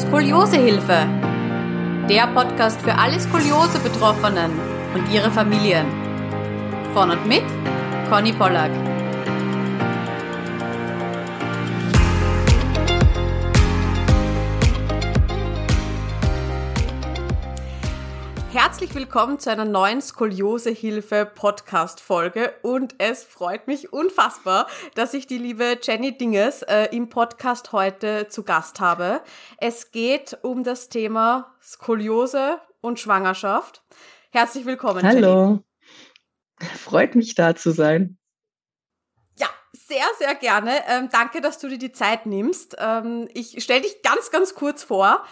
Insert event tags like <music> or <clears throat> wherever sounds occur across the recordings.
Skoliosehilfe. Der Podcast für alle Skoliose-Betroffenen und ihre Familien. Von und mit Conny Pollack. Herzlich willkommen zu einer neuen Skoliosehilfe Podcast Folge und es freut mich unfassbar, dass ich die liebe Jenny Dinges äh, im Podcast heute zu Gast habe. Es geht um das Thema Skoliose und Schwangerschaft. Herzlich willkommen, Hallo. Jenny. Freut mich da zu sein. Ja, sehr, sehr gerne. Ähm, danke, dass du dir die Zeit nimmst. Ähm, ich stelle dich ganz, ganz kurz vor.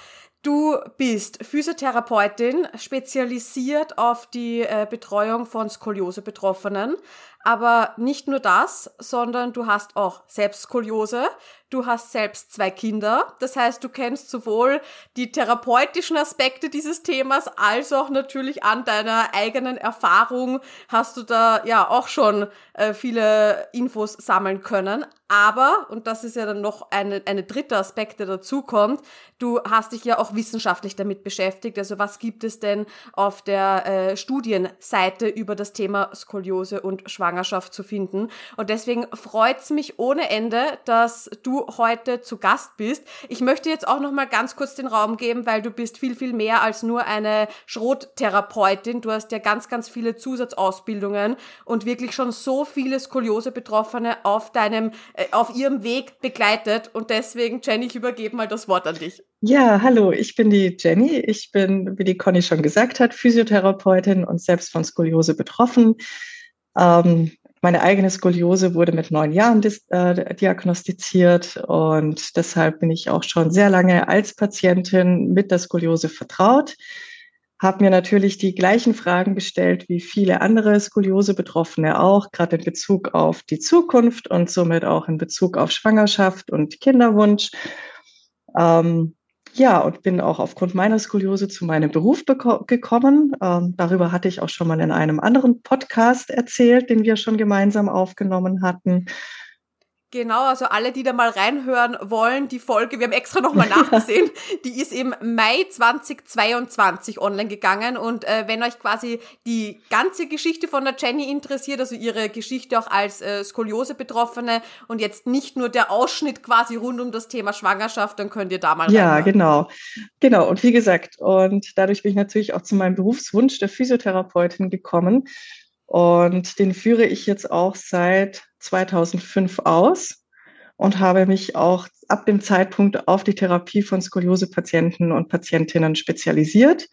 Du bist Physiotherapeutin, spezialisiert auf die äh, Betreuung von Skoliose-Betroffenen. Aber nicht nur das, sondern du hast auch selbst Skoliose. Du hast selbst zwei Kinder. Das heißt, du kennst sowohl die therapeutischen Aspekte dieses Themas als auch natürlich an deiner eigenen Erfahrung hast du da ja auch schon äh, viele Infos sammeln können. Aber, und das ist ja dann noch eine, eine dritte Aspekt, der dazu kommt, du hast dich ja auch wissenschaftlich damit beschäftigt. Also was gibt es denn auf der äh, Studienseite über das Thema Skoliose und Schwangerschaft zu finden? Und deswegen freut's mich ohne Ende, dass du heute zu Gast bist. Ich möchte jetzt auch noch mal ganz kurz den Raum geben, weil du bist viel, viel mehr als nur eine Schrottherapeutin. Du hast ja ganz, ganz viele Zusatzausbildungen und wirklich schon so viele Skoliose-Betroffene auf deinem äh, auf ihrem Weg begleitet. Und deswegen, Jenny, ich übergebe mal das Wort an dich. Ja, hallo, ich bin die Jenny. Ich bin, wie die Conny schon gesagt hat, Physiotherapeutin und selbst von Skoliose betroffen. Ähm, meine eigene Skoliose wurde mit neun Jahren äh, diagnostiziert und deshalb bin ich auch schon sehr lange als Patientin mit der Skoliose vertraut habe mir natürlich die gleichen Fragen gestellt wie viele andere Skoliose-Betroffene auch, gerade in Bezug auf die Zukunft und somit auch in Bezug auf Schwangerschaft und Kinderwunsch. Ähm, ja, und bin auch aufgrund meiner Skoliose zu meinem Beruf gekommen. Ähm, darüber hatte ich auch schon mal in einem anderen Podcast erzählt, den wir schon gemeinsam aufgenommen hatten. Genau, also alle, die da mal reinhören wollen, die Folge, wir haben extra nochmal <laughs> nachgesehen, die ist im Mai 2022 online gegangen und äh, wenn euch quasi die ganze Geschichte von der Jenny interessiert, also ihre Geschichte auch als äh, Skoliose-Betroffene und jetzt nicht nur der Ausschnitt quasi rund um das Thema Schwangerschaft, dann könnt ihr da mal Ja, reinhören. genau. Genau, und wie gesagt, und dadurch bin ich natürlich auch zu meinem Berufswunsch der Physiotherapeutin gekommen und den führe ich jetzt auch seit 2005 aus und habe mich auch ab dem Zeitpunkt auf die Therapie von Skoliose-Patienten und Patientinnen spezialisiert.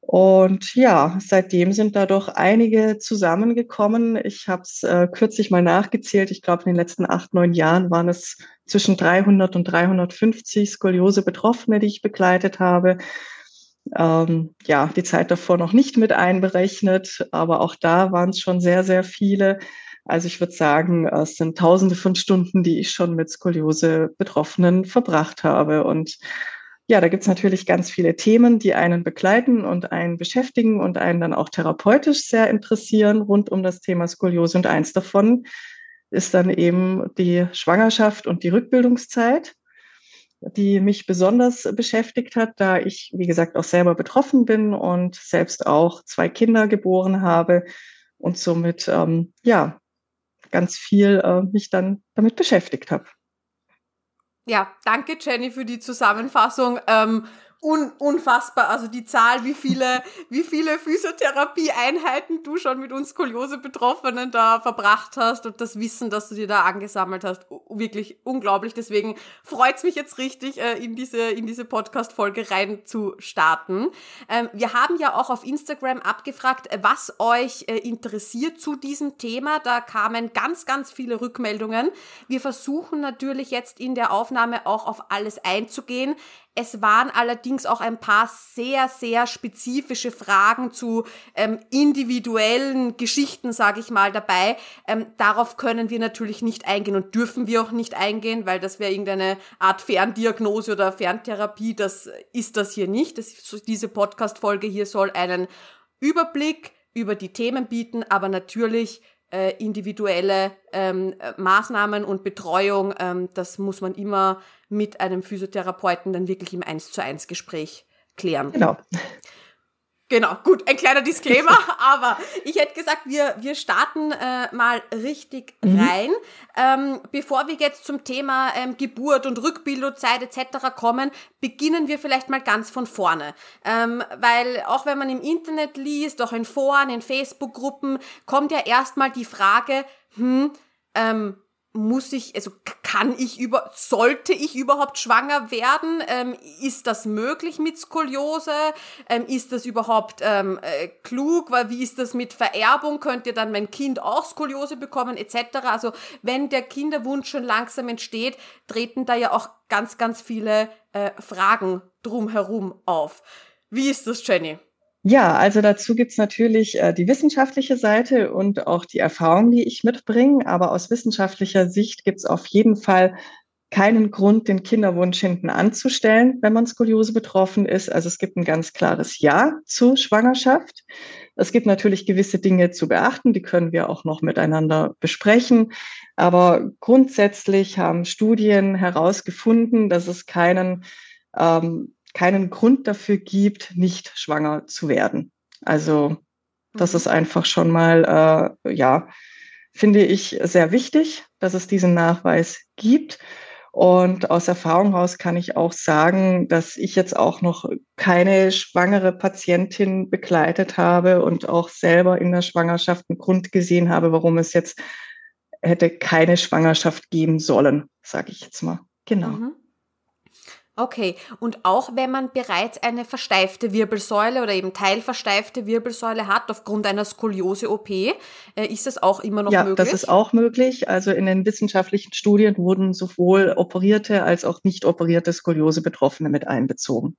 Und ja, seitdem sind da doch einige zusammengekommen. Ich habe es äh, kürzlich mal nachgezählt. Ich glaube, in den letzten acht, neun Jahren waren es zwischen 300 und 350 Skoliose-Betroffene, die ich begleitet habe ähm, ja, die Zeit davor noch nicht mit einberechnet, aber auch da waren es schon sehr, sehr viele. Also ich würde sagen, es sind tausende von Stunden, die ich schon mit Skoliose-Betroffenen verbracht habe. Und ja, da gibt es natürlich ganz viele Themen, die einen begleiten und einen beschäftigen und einen dann auch therapeutisch sehr interessieren rund um das Thema Skoliose. Und eins davon ist dann eben die Schwangerschaft und die Rückbildungszeit die mich besonders beschäftigt hat, da ich, wie gesagt, auch selber betroffen bin und selbst auch zwei Kinder geboren habe und somit, ähm, ja, ganz viel äh, mich dann damit beschäftigt habe. Ja, danke Jenny für die Zusammenfassung. Ähm, un unfassbar. Also die Zahl, wie viele, wie viele Physiotherapie-Einheiten du schon mit uns Skoliose-Betroffenen da verbracht hast und das Wissen, das du dir da angesammelt hast, wirklich unglaublich. Deswegen freut's mich jetzt richtig, äh, in diese, in diese Podcast-Folge rein zu starten. Ähm, wir haben ja auch auf Instagram abgefragt, was euch äh, interessiert zu diesem Thema. Da kamen ganz, ganz viele Rückmeldungen. Wir versuchen natürlich jetzt in der Aufnahme auch auf alles einzugehen. Es waren allerdings auch ein paar sehr, sehr spezifische Fragen zu ähm, individuellen Geschichten, sage ich mal, dabei. Ähm, darauf können wir natürlich nicht eingehen und dürfen wir auch nicht eingehen, weil das wäre irgendeine Art Ferndiagnose oder Ferntherapie. Das ist das hier nicht. Das, diese Podcast-Folge hier soll einen Überblick über die Themen bieten, aber natürlich äh, individuelle ähm, Maßnahmen und Betreuung, ähm, das muss man immer mit einem Physiotherapeuten dann wirklich im 1 zu 1 Gespräch klären. Genau. Genau, gut, ein kleiner Disclaimer, <laughs> aber ich hätte gesagt, wir, wir starten äh, mal richtig mhm. rein. Ähm, bevor wir jetzt zum Thema ähm, Geburt und Rückbildungszeit etc. kommen, beginnen wir vielleicht mal ganz von vorne. Ähm, weil auch wenn man im Internet liest, auch in Foren, in Facebook-Gruppen, kommt ja erstmal die Frage, hm, ähm, muss ich, also kann ich über, sollte ich überhaupt schwanger werden? Ähm, ist das möglich mit Skoliose? Ähm, ist das überhaupt ähm, äh, klug? Weil wie ist das mit Vererbung? Könnte dann mein Kind auch Skoliose bekommen etc.? Also wenn der Kinderwunsch schon langsam entsteht, treten da ja auch ganz, ganz viele äh, Fragen drumherum auf. Wie ist das, Jenny? Ja, also dazu gibt's natürlich äh, die wissenschaftliche Seite und auch die Erfahrung, die ich mitbringe. Aber aus wissenschaftlicher Sicht gibt's auf jeden Fall keinen Grund, den Kinderwunsch hinten anzustellen, wenn man Skoliose betroffen ist. Also es gibt ein ganz klares Ja zur Schwangerschaft. Es gibt natürlich gewisse Dinge zu beachten, die können wir auch noch miteinander besprechen. Aber grundsätzlich haben Studien herausgefunden, dass es keinen ähm, keinen Grund dafür gibt, nicht schwanger zu werden. Also das mhm. ist einfach schon mal, äh, ja, finde ich sehr wichtig, dass es diesen Nachweis gibt. Und aus Erfahrung heraus kann ich auch sagen, dass ich jetzt auch noch keine schwangere Patientin begleitet habe und auch selber in der Schwangerschaft einen Grund gesehen habe, warum es jetzt hätte keine Schwangerschaft geben sollen, sage ich jetzt mal. Genau. Mhm. Okay, und auch wenn man bereits eine versteifte Wirbelsäule oder eben teilversteifte Wirbelsäule hat aufgrund einer Skoliose-OP, äh, ist das auch immer noch ja, möglich? Ja, das ist auch möglich. Also in den wissenschaftlichen Studien wurden sowohl operierte als auch nicht operierte Skoliose-Betroffene mit einbezogen.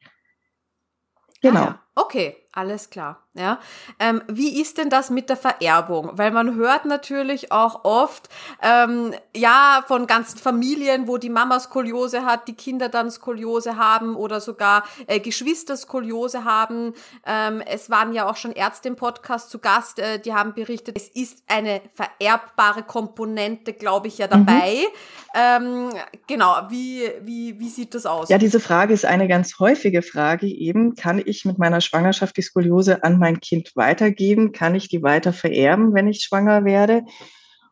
Genau. Ah ja. Okay, alles klar. Ja. Ähm, wie ist denn das mit der Vererbung? Weil man hört natürlich auch oft, ähm, ja, von ganzen Familien, wo die Mama Skoliose hat, die Kinder dann Skoliose haben oder sogar äh, Geschwister Skoliose haben. Ähm, es waren ja auch schon Ärzte im Podcast zu Gast, äh, die haben berichtet, es ist eine vererbbare Komponente, glaube ich, ja dabei. Mhm. Genau, wie, wie, wie sieht das aus? Ja, diese Frage ist eine ganz häufige Frage eben. Kann ich mit meiner Schwangerschaft die Skoliose an mein Kind weitergeben? Kann ich die weiter vererben, wenn ich schwanger werde?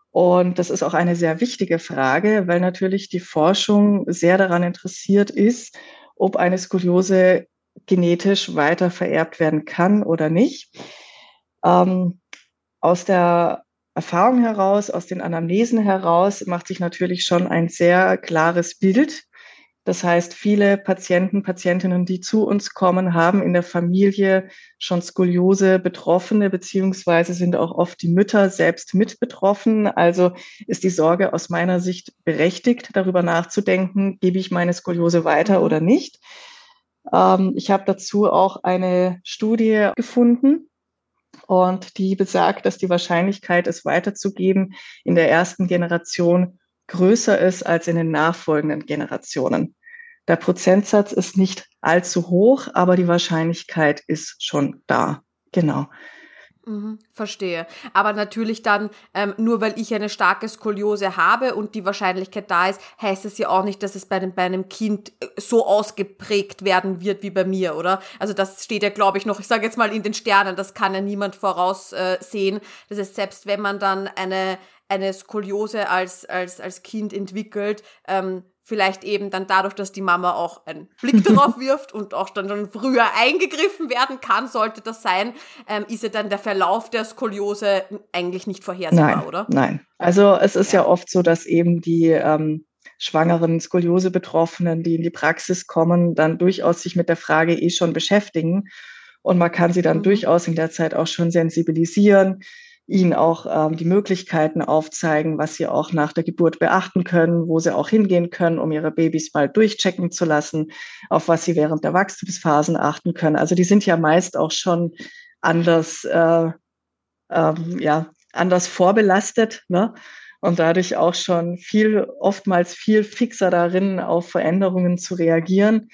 Und das ist auch eine sehr wichtige Frage, weil natürlich die Forschung sehr daran interessiert ist, ob eine Skoliose genetisch weiter vererbt werden kann oder nicht. Ähm, aus der Erfahrung heraus, aus den Anamnesen heraus, macht sich natürlich schon ein sehr klares Bild das heißt, viele Patienten, Patientinnen, die zu uns kommen, haben in der Familie schon Skoliose Betroffene, beziehungsweise sind auch oft die Mütter selbst mit betroffen. Also ist die Sorge aus meiner Sicht berechtigt, darüber nachzudenken, gebe ich meine Skoliose weiter oder nicht. Ähm, ich habe dazu auch eine Studie gefunden, und die besagt, dass die Wahrscheinlichkeit, es weiterzugeben, in der ersten Generation größer ist als in den nachfolgenden Generationen. Der Prozentsatz ist nicht allzu hoch, aber die Wahrscheinlichkeit ist schon da. Genau. Mhm, verstehe. Aber natürlich dann, ähm, nur weil ich eine starke Skoliose habe und die Wahrscheinlichkeit da ist, heißt es ja auch nicht, dass es bei einem, bei einem Kind äh, so ausgeprägt werden wird wie bei mir, oder? Also das steht ja, glaube ich, noch, ich sage jetzt mal in den Sternen, das kann ja niemand voraussehen. Äh, das heißt, selbst wenn man dann eine, eine Skoliose als, als, als Kind entwickelt, ähm, vielleicht eben dann dadurch, dass die Mama auch einen Blick <laughs> darauf wirft und auch dann schon früher eingegriffen werden kann, sollte das sein, ähm, ist ja dann der Verlauf der Skoliose eigentlich nicht vorhersehbar, nein, oder? Nein. Also es ist ja, ja oft so, dass eben die ähm, schwangeren Skoliose-Betroffenen, die in die Praxis kommen, dann durchaus sich mit der Frage eh schon beschäftigen. Und man kann sie dann mhm. durchaus in der Zeit auch schon sensibilisieren ihnen auch ähm, die Möglichkeiten aufzeigen, was sie auch nach der Geburt beachten können, wo sie auch hingehen können, um ihre Babys mal durchchecken zu lassen, auf was sie während der Wachstumsphasen achten können. Also die sind ja meist auch schon anders, äh, ähm, ja, anders vorbelastet, ne? Und dadurch auch schon viel, oftmals viel fixer darin, auf Veränderungen zu reagieren.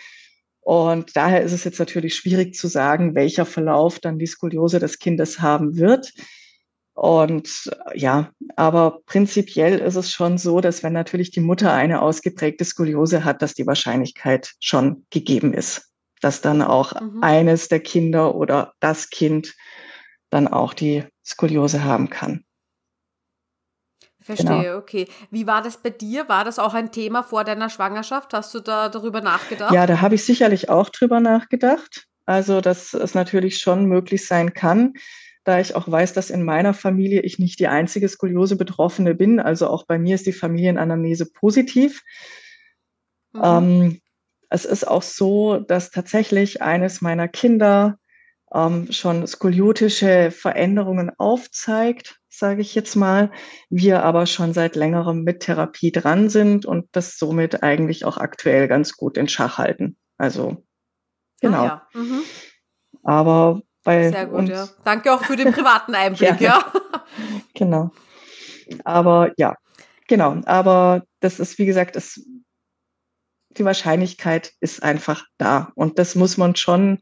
Und daher ist es jetzt natürlich schwierig zu sagen, welcher Verlauf dann die Skoliose des Kindes haben wird. Und ja, aber prinzipiell ist es schon so, dass wenn natürlich die Mutter eine ausgeprägte Skoliose hat, dass die Wahrscheinlichkeit schon gegeben ist, dass dann auch mhm. eines der Kinder oder das Kind dann auch die Skoliose haben kann. Verstehe, genau. okay. Wie war das bei dir? War das auch ein Thema vor deiner Schwangerschaft? Hast du da darüber nachgedacht? Ja, da habe ich sicherlich auch drüber nachgedacht. Also, dass es natürlich schon möglich sein kann, da ich auch weiß, dass in meiner Familie ich nicht die einzige Skoliose-Betroffene bin. Also auch bei mir ist die Familienanamnese positiv. Mhm. Ähm, es ist auch so, dass tatsächlich eines meiner Kinder ähm, schon skoliotische Veränderungen aufzeigt, sage ich jetzt mal. Wir aber schon seit längerem mit Therapie dran sind und das somit eigentlich auch aktuell ganz gut in Schach halten. Also genau. Ah, ja. mhm. Aber bei Sehr gut, ja. Danke auch für den privaten Einblick, <laughs> ja. <laughs> Genau. Aber ja, genau. Aber das ist, wie gesagt, es, die Wahrscheinlichkeit ist einfach da. Und das muss man schon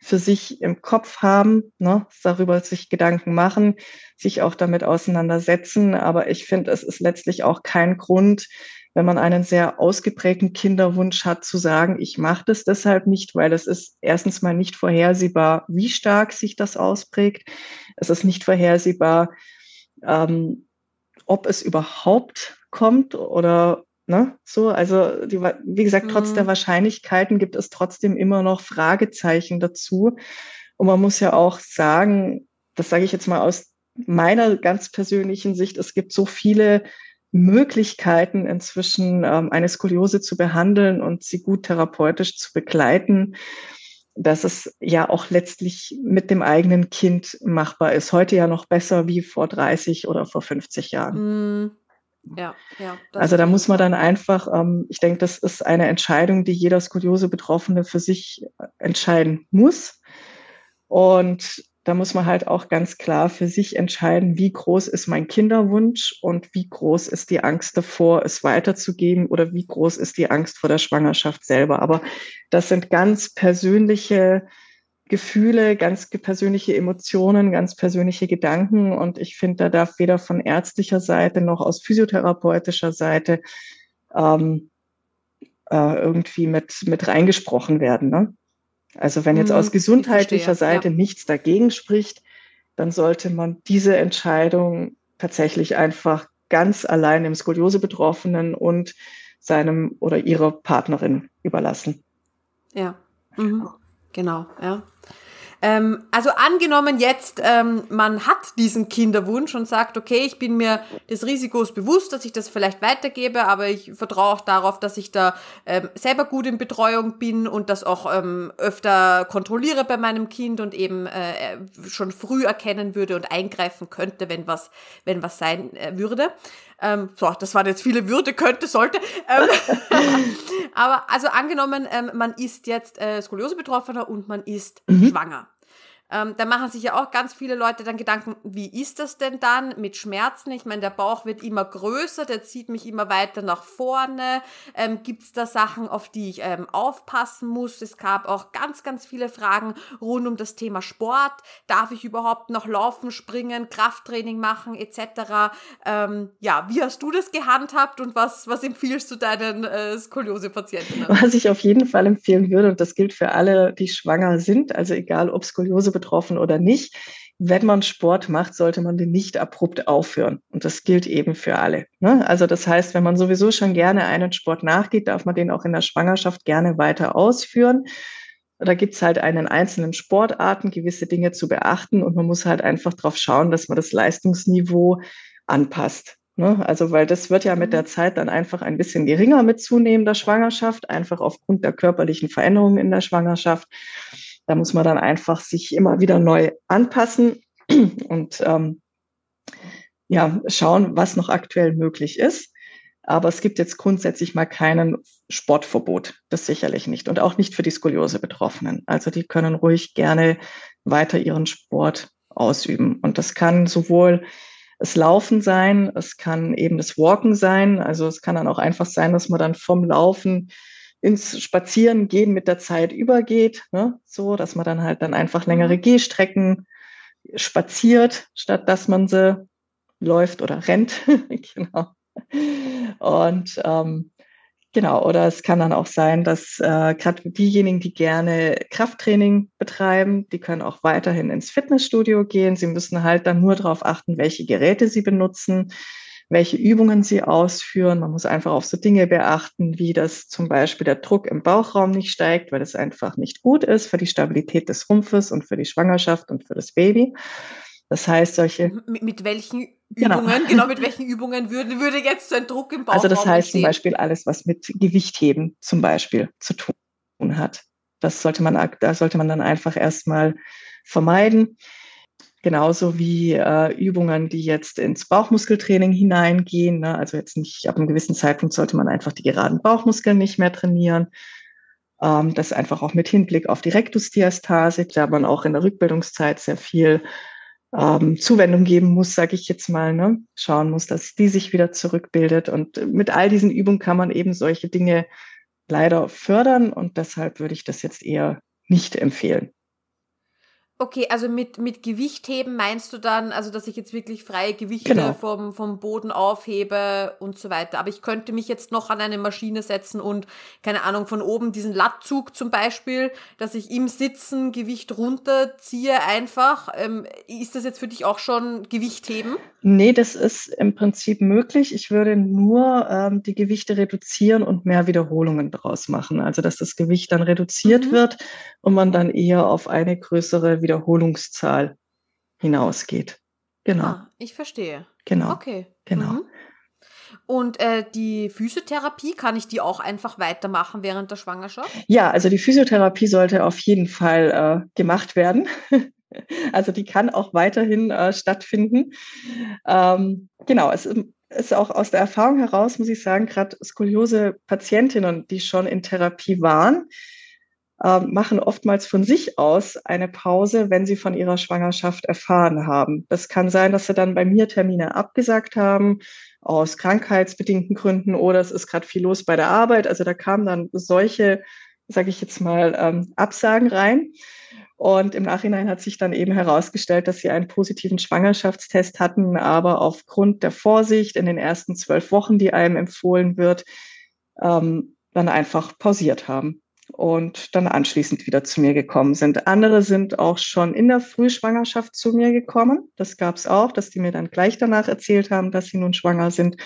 für sich im Kopf haben, ne, darüber sich Gedanken machen, sich auch damit auseinandersetzen. Aber ich finde, es ist letztlich auch kein Grund, wenn man einen sehr ausgeprägten Kinderwunsch hat, zu sagen, ich mache das deshalb nicht, weil es ist erstens mal nicht vorhersehbar, wie stark sich das ausprägt. Es ist nicht vorhersehbar, ähm, ob es überhaupt kommt oder Ne? So, also die, wie gesagt, trotz mhm. der Wahrscheinlichkeiten gibt es trotzdem immer noch Fragezeichen dazu. Und man muss ja auch sagen, das sage ich jetzt mal aus meiner ganz persönlichen Sicht, es gibt so viele Möglichkeiten inzwischen ähm, eine Skoliose zu behandeln und sie gut therapeutisch zu begleiten, dass es ja auch letztlich mit dem eigenen Kind machbar ist. Heute ja noch besser wie vor 30 oder vor 50 Jahren. Mm. Ja, ja. Also da muss man dann einfach, ähm, ich denke, das ist eine Entscheidung, die jeder Skoliose-Betroffene für sich äh, entscheiden muss. Und da muss man halt auch ganz klar für sich entscheiden, wie groß ist mein Kinderwunsch und wie groß ist die Angst davor, es weiterzugeben oder wie groß ist die Angst vor der Schwangerschaft selber. Aber das sind ganz persönliche Gefühle, ganz persönliche Emotionen, ganz persönliche Gedanken. Und ich finde, da darf weder von ärztlicher Seite noch aus physiotherapeutischer Seite ähm, äh, irgendwie mit, mit reingesprochen werden. Ne? Also wenn jetzt hm, aus gesundheitlicher verstehe, Seite ja. nichts dagegen spricht, dann sollte man diese Entscheidung tatsächlich einfach ganz allein dem Skoliose-Betroffenen und seinem oder ihrer Partnerin überlassen. Ja, mhm. genau, ja. Ähm, also angenommen jetzt, ähm, man hat diesen Kinderwunsch und sagt, okay, ich bin mir des Risikos bewusst, dass ich das vielleicht weitergebe, aber ich vertraue auch darauf, dass ich da ähm, selber gut in Betreuung bin und das auch ähm, öfter kontrolliere bei meinem Kind und eben äh, schon früh erkennen würde und eingreifen könnte, wenn was, wenn was sein äh, würde. Ähm, so, das waren jetzt viele Würde, könnte, sollte. Ähm, <laughs> aber also angenommen, ähm, man ist jetzt äh, Skoliose-Betroffener und man ist mhm. schwanger. Ähm, da machen sich ja auch ganz viele Leute dann Gedanken, wie ist das denn dann mit Schmerzen? Ich meine, der Bauch wird immer größer, der zieht mich immer weiter nach vorne. Ähm, Gibt es da Sachen, auf die ich ähm, aufpassen muss? Es gab auch ganz, ganz viele Fragen rund um das Thema Sport. Darf ich überhaupt noch laufen, springen, Krafttraining machen etc.? Ähm, ja, wie hast du das gehandhabt und was, was empfiehlst du deinen äh, Skoliose-Patienten? Was ich auf jeden Fall empfehlen würde, und das gilt für alle, die schwanger sind, also egal ob Skoliose betroffen oder nicht. Wenn man Sport macht, sollte man den nicht abrupt aufhören. Und das gilt eben für alle. Ne? Also das heißt, wenn man sowieso schon gerne einen Sport nachgeht, darf man den auch in der Schwangerschaft gerne weiter ausführen. Da gibt es halt einen einzelnen Sportarten gewisse Dinge zu beachten und man muss halt einfach darauf schauen, dass man das Leistungsniveau anpasst. Ne? Also, weil das wird ja mit der mhm. Zeit dann einfach ein bisschen geringer mit zunehmender Schwangerschaft, einfach aufgrund der körperlichen Veränderungen in der Schwangerschaft. Da muss man dann einfach sich immer wieder neu anpassen <clears throat> und ähm, ja, schauen, was noch aktuell möglich ist. Aber es gibt jetzt grundsätzlich mal keinen Sportverbot. Das sicherlich nicht. Und auch nicht für die Skoliose-Betroffenen. Also die können ruhig gerne weiter ihren Sport ausüben. Und das kann sowohl das Laufen sein, es kann eben das Walken sein. Also es kann dann auch einfach sein, dass man dann vom Laufen ins Spazierengehen mit der Zeit übergeht, ne? so dass man dann halt dann einfach längere mhm. Gehstrecken spaziert, statt dass man sie läuft oder rennt. <laughs> genau. Und ähm, genau, oder es kann dann auch sein, dass äh, gerade diejenigen, die gerne Krafttraining betreiben, die können auch weiterhin ins Fitnessstudio gehen. Sie müssen halt dann nur darauf achten, welche Geräte sie benutzen, welche Übungen sie ausführen. Man muss einfach auf so Dinge beachten, wie dass zum Beispiel der Druck im Bauchraum nicht steigt, weil das einfach nicht gut ist für die Stabilität des Rumpfes und für die Schwangerschaft und für das Baby. Das heißt, solche. Mit, mit welchen genau. Übungen, genau. genau. mit welchen Übungen würde, würde jetzt so ein Druck im Bauch Also das heißt entstehen? zum Beispiel alles, was mit Gewichtheben zum Beispiel zu tun hat. Das sollte man, da sollte man dann einfach erstmal vermeiden. Genauso wie äh, Übungen, die jetzt ins Bauchmuskeltraining hineingehen. Ne? Also jetzt nicht ab einem gewissen Zeitpunkt sollte man einfach die geraden Bauchmuskeln nicht mehr trainieren. Ähm, das einfach auch mit Hinblick auf die Rektusdiastase, da man auch in der Rückbildungszeit sehr viel ähm, Zuwendung geben muss, sage ich jetzt mal, ne? schauen muss, dass die sich wieder zurückbildet. Und mit all diesen Übungen kann man eben solche Dinge leider fördern und deshalb würde ich das jetzt eher nicht empfehlen. Okay, also mit, mit Gewichtheben meinst du dann, also dass ich jetzt wirklich freie Gewichte genau. vom, vom Boden aufhebe und so weiter. Aber ich könnte mich jetzt noch an eine Maschine setzen und, keine Ahnung, von oben diesen Lattzug zum Beispiel, dass ich im Sitzen Gewicht runterziehe einfach. Ähm, ist das jetzt für dich auch schon Gewichtheben? Nee, das ist im Prinzip möglich. Ich würde nur ähm, die Gewichte reduzieren und mehr Wiederholungen daraus machen. Also dass das Gewicht dann reduziert mhm. wird und man dann eher auf eine größere Wiederholung Wiederholungszahl hinausgeht. Genau. Ah, ich verstehe. Genau. Okay. Genau. Mhm. Und äh, die Physiotherapie, kann ich die auch einfach weitermachen während der Schwangerschaft? Ja, also die Physiotherapie sollte auf jeden Fall äh, gemacht werden. <laughs> also die kann auch weiterhin äh, stattfinden. Ähm, genau, es ist auch aus der Erfahrung heraus, muss ich sagen, gerade Skoliose-Patientinnen, die schon in Therapie waren, äh, machen oftmals von sich aus eine Pause, wenn sie von ihrer Schwangerschaft erfahren haben. Das kann sein, dass sie dann bei mir Termine abgesagt haben aus krankheitsbedingten Gründen oder es ist gerade viel los bei der Arbeit. Also da kamen dann solche, sage ich jetzt mal, ähm, Absagen rein. Und im Nachhinein hat sich dann eben herausgestellt, dass sie einen positiven Schwangerschaftstest hatten, aber aufgrund der Vorsicht in den ersten zwölf Wochen, die einem empfohlen wird, ähm, dann einfach pausiert haben und dann anschließend wieder zu mir gekommen sind. Andere sind auch schon in der Frühschwangerschaft zu mir gekommen. Das gab es auch, dass die mir dann gleich danach erzählt haben, dass sie nun schwanger sind.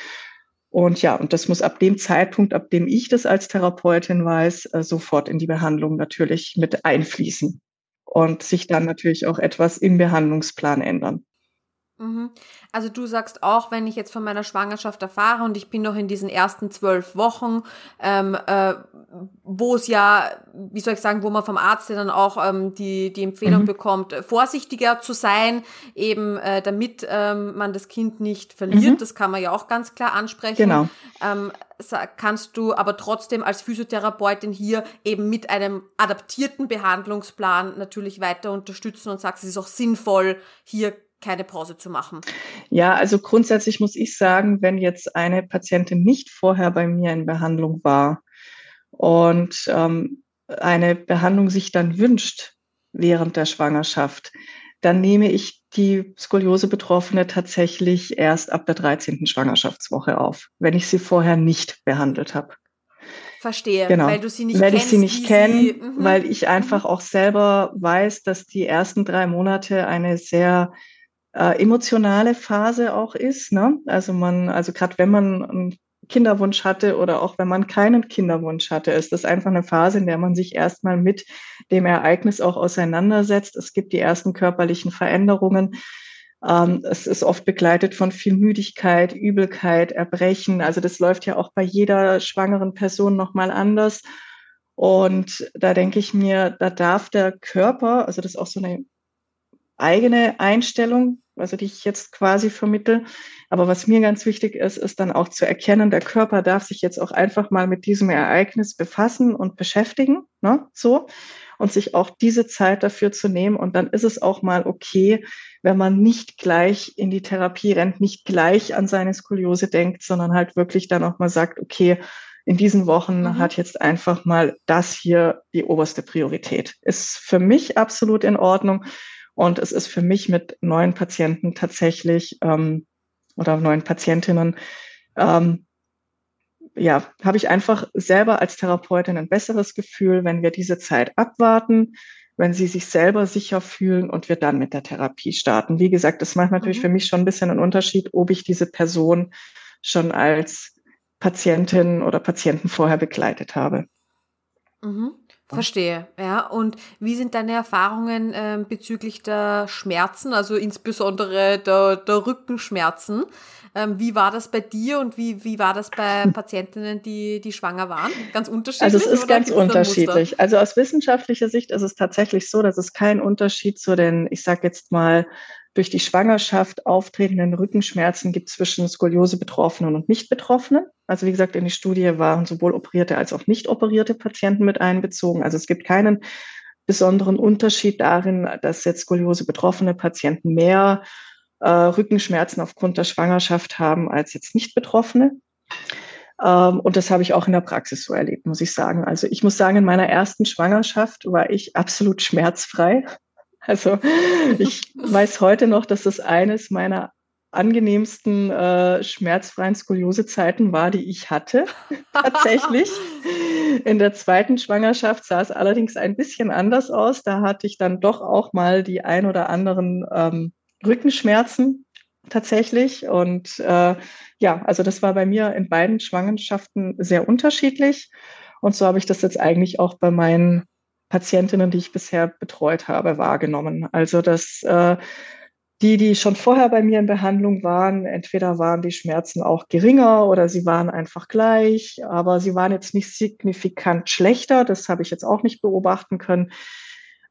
Und ja, und das muss ab dem Zeitpunkt, ab dem ich das als Therapeutin weiß, äh, sofort in die Behandlung natürlich mit einfließen und sich dann natürlich auch etwas im Behandlungsplan ändern. Mhm. Also du sagst auch, wenn ich jetzt von meiner Schwangerschaft erfahre und ich bin noch in diesen ersten zwölf Wochen, ähm, äh, wo es ja, wie soll ich sagen, wo man vom Arzt dann auch ähm, die, die Empfehlung mhm. bekommt, vorsichtiger zu sein, eben äh, damit ähm, man das Kind nicht verliert. Mhm. Das kann man ja auch ganz klar ansprechen. Genau. Ähm, kannst du aber trotzdem als Physiotherapeutin hier eben mit einem adaptierten Behandlungsplan natürlich weiter unterstützen und sagst, es ist auch sinnvoll, hier keine Pause zu machen? Ja, also grundsätzlich muss ich sagen, wenn jetzt eine Patientin nicht vorher bei mir in Behandlung war und ähm, eine Behandlung sich dann wünscht während der Schwangerschaft, dann nehme ich die Skoliose-Betroffene tatsächlich erst ab der 13. Schwangerschaftswoche auf, wenn ich sie vorher nicht behandelt habe. Verstehe, genau. weil du sie nicht weil kennst. ich sie nicht kenne, mhm. weil ich einfach auch selber weiß, dass die ersten drei Monate eine sehr äh, emotionale Phase auch ist. Ne? Also man, also gerade wenn man einen Kinderwunsch hatte oder auch wenn man keinen Kinderwunsch hatte, ist das einfach eine Phase, in der man sich erstmal mit dem Ereignis auch auseinandersetzt. Es gibt die ersten körperlichen Veränderungen. Ähm, es ist oft begleitet von viel Müdigkeit, Übelkeit, Erbrechen. Also das läuft ja auch bei jeder schwangeren Person nochmal anders. Und da denke ich mir, da darf der Körper, also das ist auch so eine eigene Einstellung, also die ich jetzt quasi vermittel. Aber was mir ganz wichtig ist, ist dann auch zu erkennen, der Körper darf sich jetzt auch einfach mal mit diesem Ereignis befassen und beschäftigen, ne, so, und sich auch diese Zeit dafür zu nehmen. Und dann ist es auch mal okay, wenn man nicht gleich in die Therapie rennt, nicht gleich an seine Skoliose denkt, sondern halt wirklich dann auch mal sagt, okay, in diesen Wochen mhm. hat jetzt einfach mal das hier die oberste Priorität. Ist für mich absolut in Ordnung. Und es ist für mich mit neuen Patienten tatsächlich ähm, oder neuen Patientinnen ähm, ja, habe ich einfach selber als Therapeutin ein besseres Gefühl, wenn wir diese Zeit abwarten, wenn sie sich selber sicher fühlen und wir dann mit der Therapie starten. Wie gesagt, das macht natürlich mhm. für mich schon ein bisschen einen Unterschied, ob ich diese Person schon als Patientin oder Patienten vorher begleitet habe. Mhm. Verstehe, ja. Und wie sind deine Erfahrungen äh, bezüglich der Schmerzen, also insbesondere der, der Rückenschmerzen? Ähm, wie war das bei dir und wie, wie war das bei <laughs> Patientinnen, die, die schwanger waren? Ganz unterschiedlich? Also es ist ganz unterschiedlich. Also aus wissenschaftlicher Sicht ist es tatsächlich so, dass es keinen Unterschied zu den, ich sage jetzt mal, durch die Schwangerschaft auftretenden Rückenschmerzen gibt zwischen Skoliose-Betroffenen und Nicht-Betroffenen. Also wie gesagt, in die Studie waren sowohl operierte als auch nicht operierte Patienten mit einbezogen. Also es gibt keinen besonderen Unterschied darin, dass jetzt Skoliose-betroffene Patienten mehr äh, Rückenschmerzen aufgrund der Schwangerschaft haben als jetzt Nicht-Betroffene. Ähm, und das habe ich auch in der Praxis so erlebt, muss ich sagen. Also ich muss sagen, in meiner ersten Schwangerschaft war ich absolut schmerzfrei. Also ich weiß heute noch, dass das eines meiner angenehmsten äh, schmerzfreien Skoliosezeiten war, die ich hatte. <laughs> Tatsächlich. In der zweiten Schwangerschaft sah es allerdings ein bisschen anders aus. Da hatte ich dann doch auch mal die ein oder anderen ähm, Rückenschmerzen tatsächlich. Und äh, ja, also das war bei mir in beiden Schwangerschaften sehr unterschiedlich. Und so habe ich das jetzt eigentlich auch bei meinen Patientinnen, die ich bisher betreut habe, wahrgenommen. Also dass äh, die, die schon vorher bei mir in Behandlung waren, entweder waren die Schmerzen auch geringer oder sie waren einfach gleich, aber sie waren jetzt nicht signifikant schlechter. Das habe ich jetzt auch nicht beobachten können.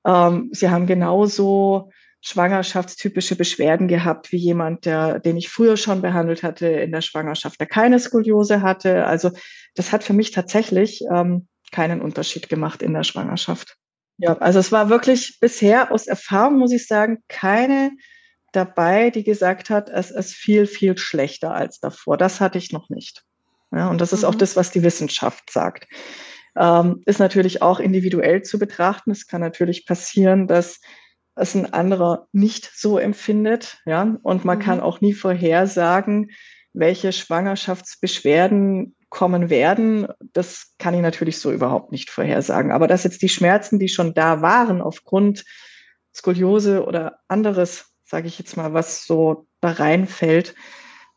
Ähm, sie haben genauso schwangerschaftstypische Beschwerden gehabt wie jemand, der, den ich früher schon behandelt hatte in der Schwangerschaft, der keine Skoliose hatte. Also das hat für mich tatsächlich ähm, keinen Unterschied gemacht in der Schwangerschaft. Ja, also es war wirklich bisher aus Erfahrung, muss ich sagen, keine dabei, die gesagt hat, es ist viel, viel schlechter als davor. Das hatte ich noch nicht. Ja, und das ist mhm. auch das, was die Wissenschaft sagt. Ähm, ist natürlich auch individuell zu betrachten. Es kann natürlich passieren, dass es ein anderer nicht so empfindet. Ja, und man mhm. kann auch nie vorhersagen, welche Schwangerschaftsbeschwerden kommen werden, das kann ich natürlich so überhaupt nicht vorhersagen. Aber dass jetzt die Schmerzen, die schon da waren, aufgrund Skoliose oder anderes, sage ich jetzt mal, was so da reinfällt,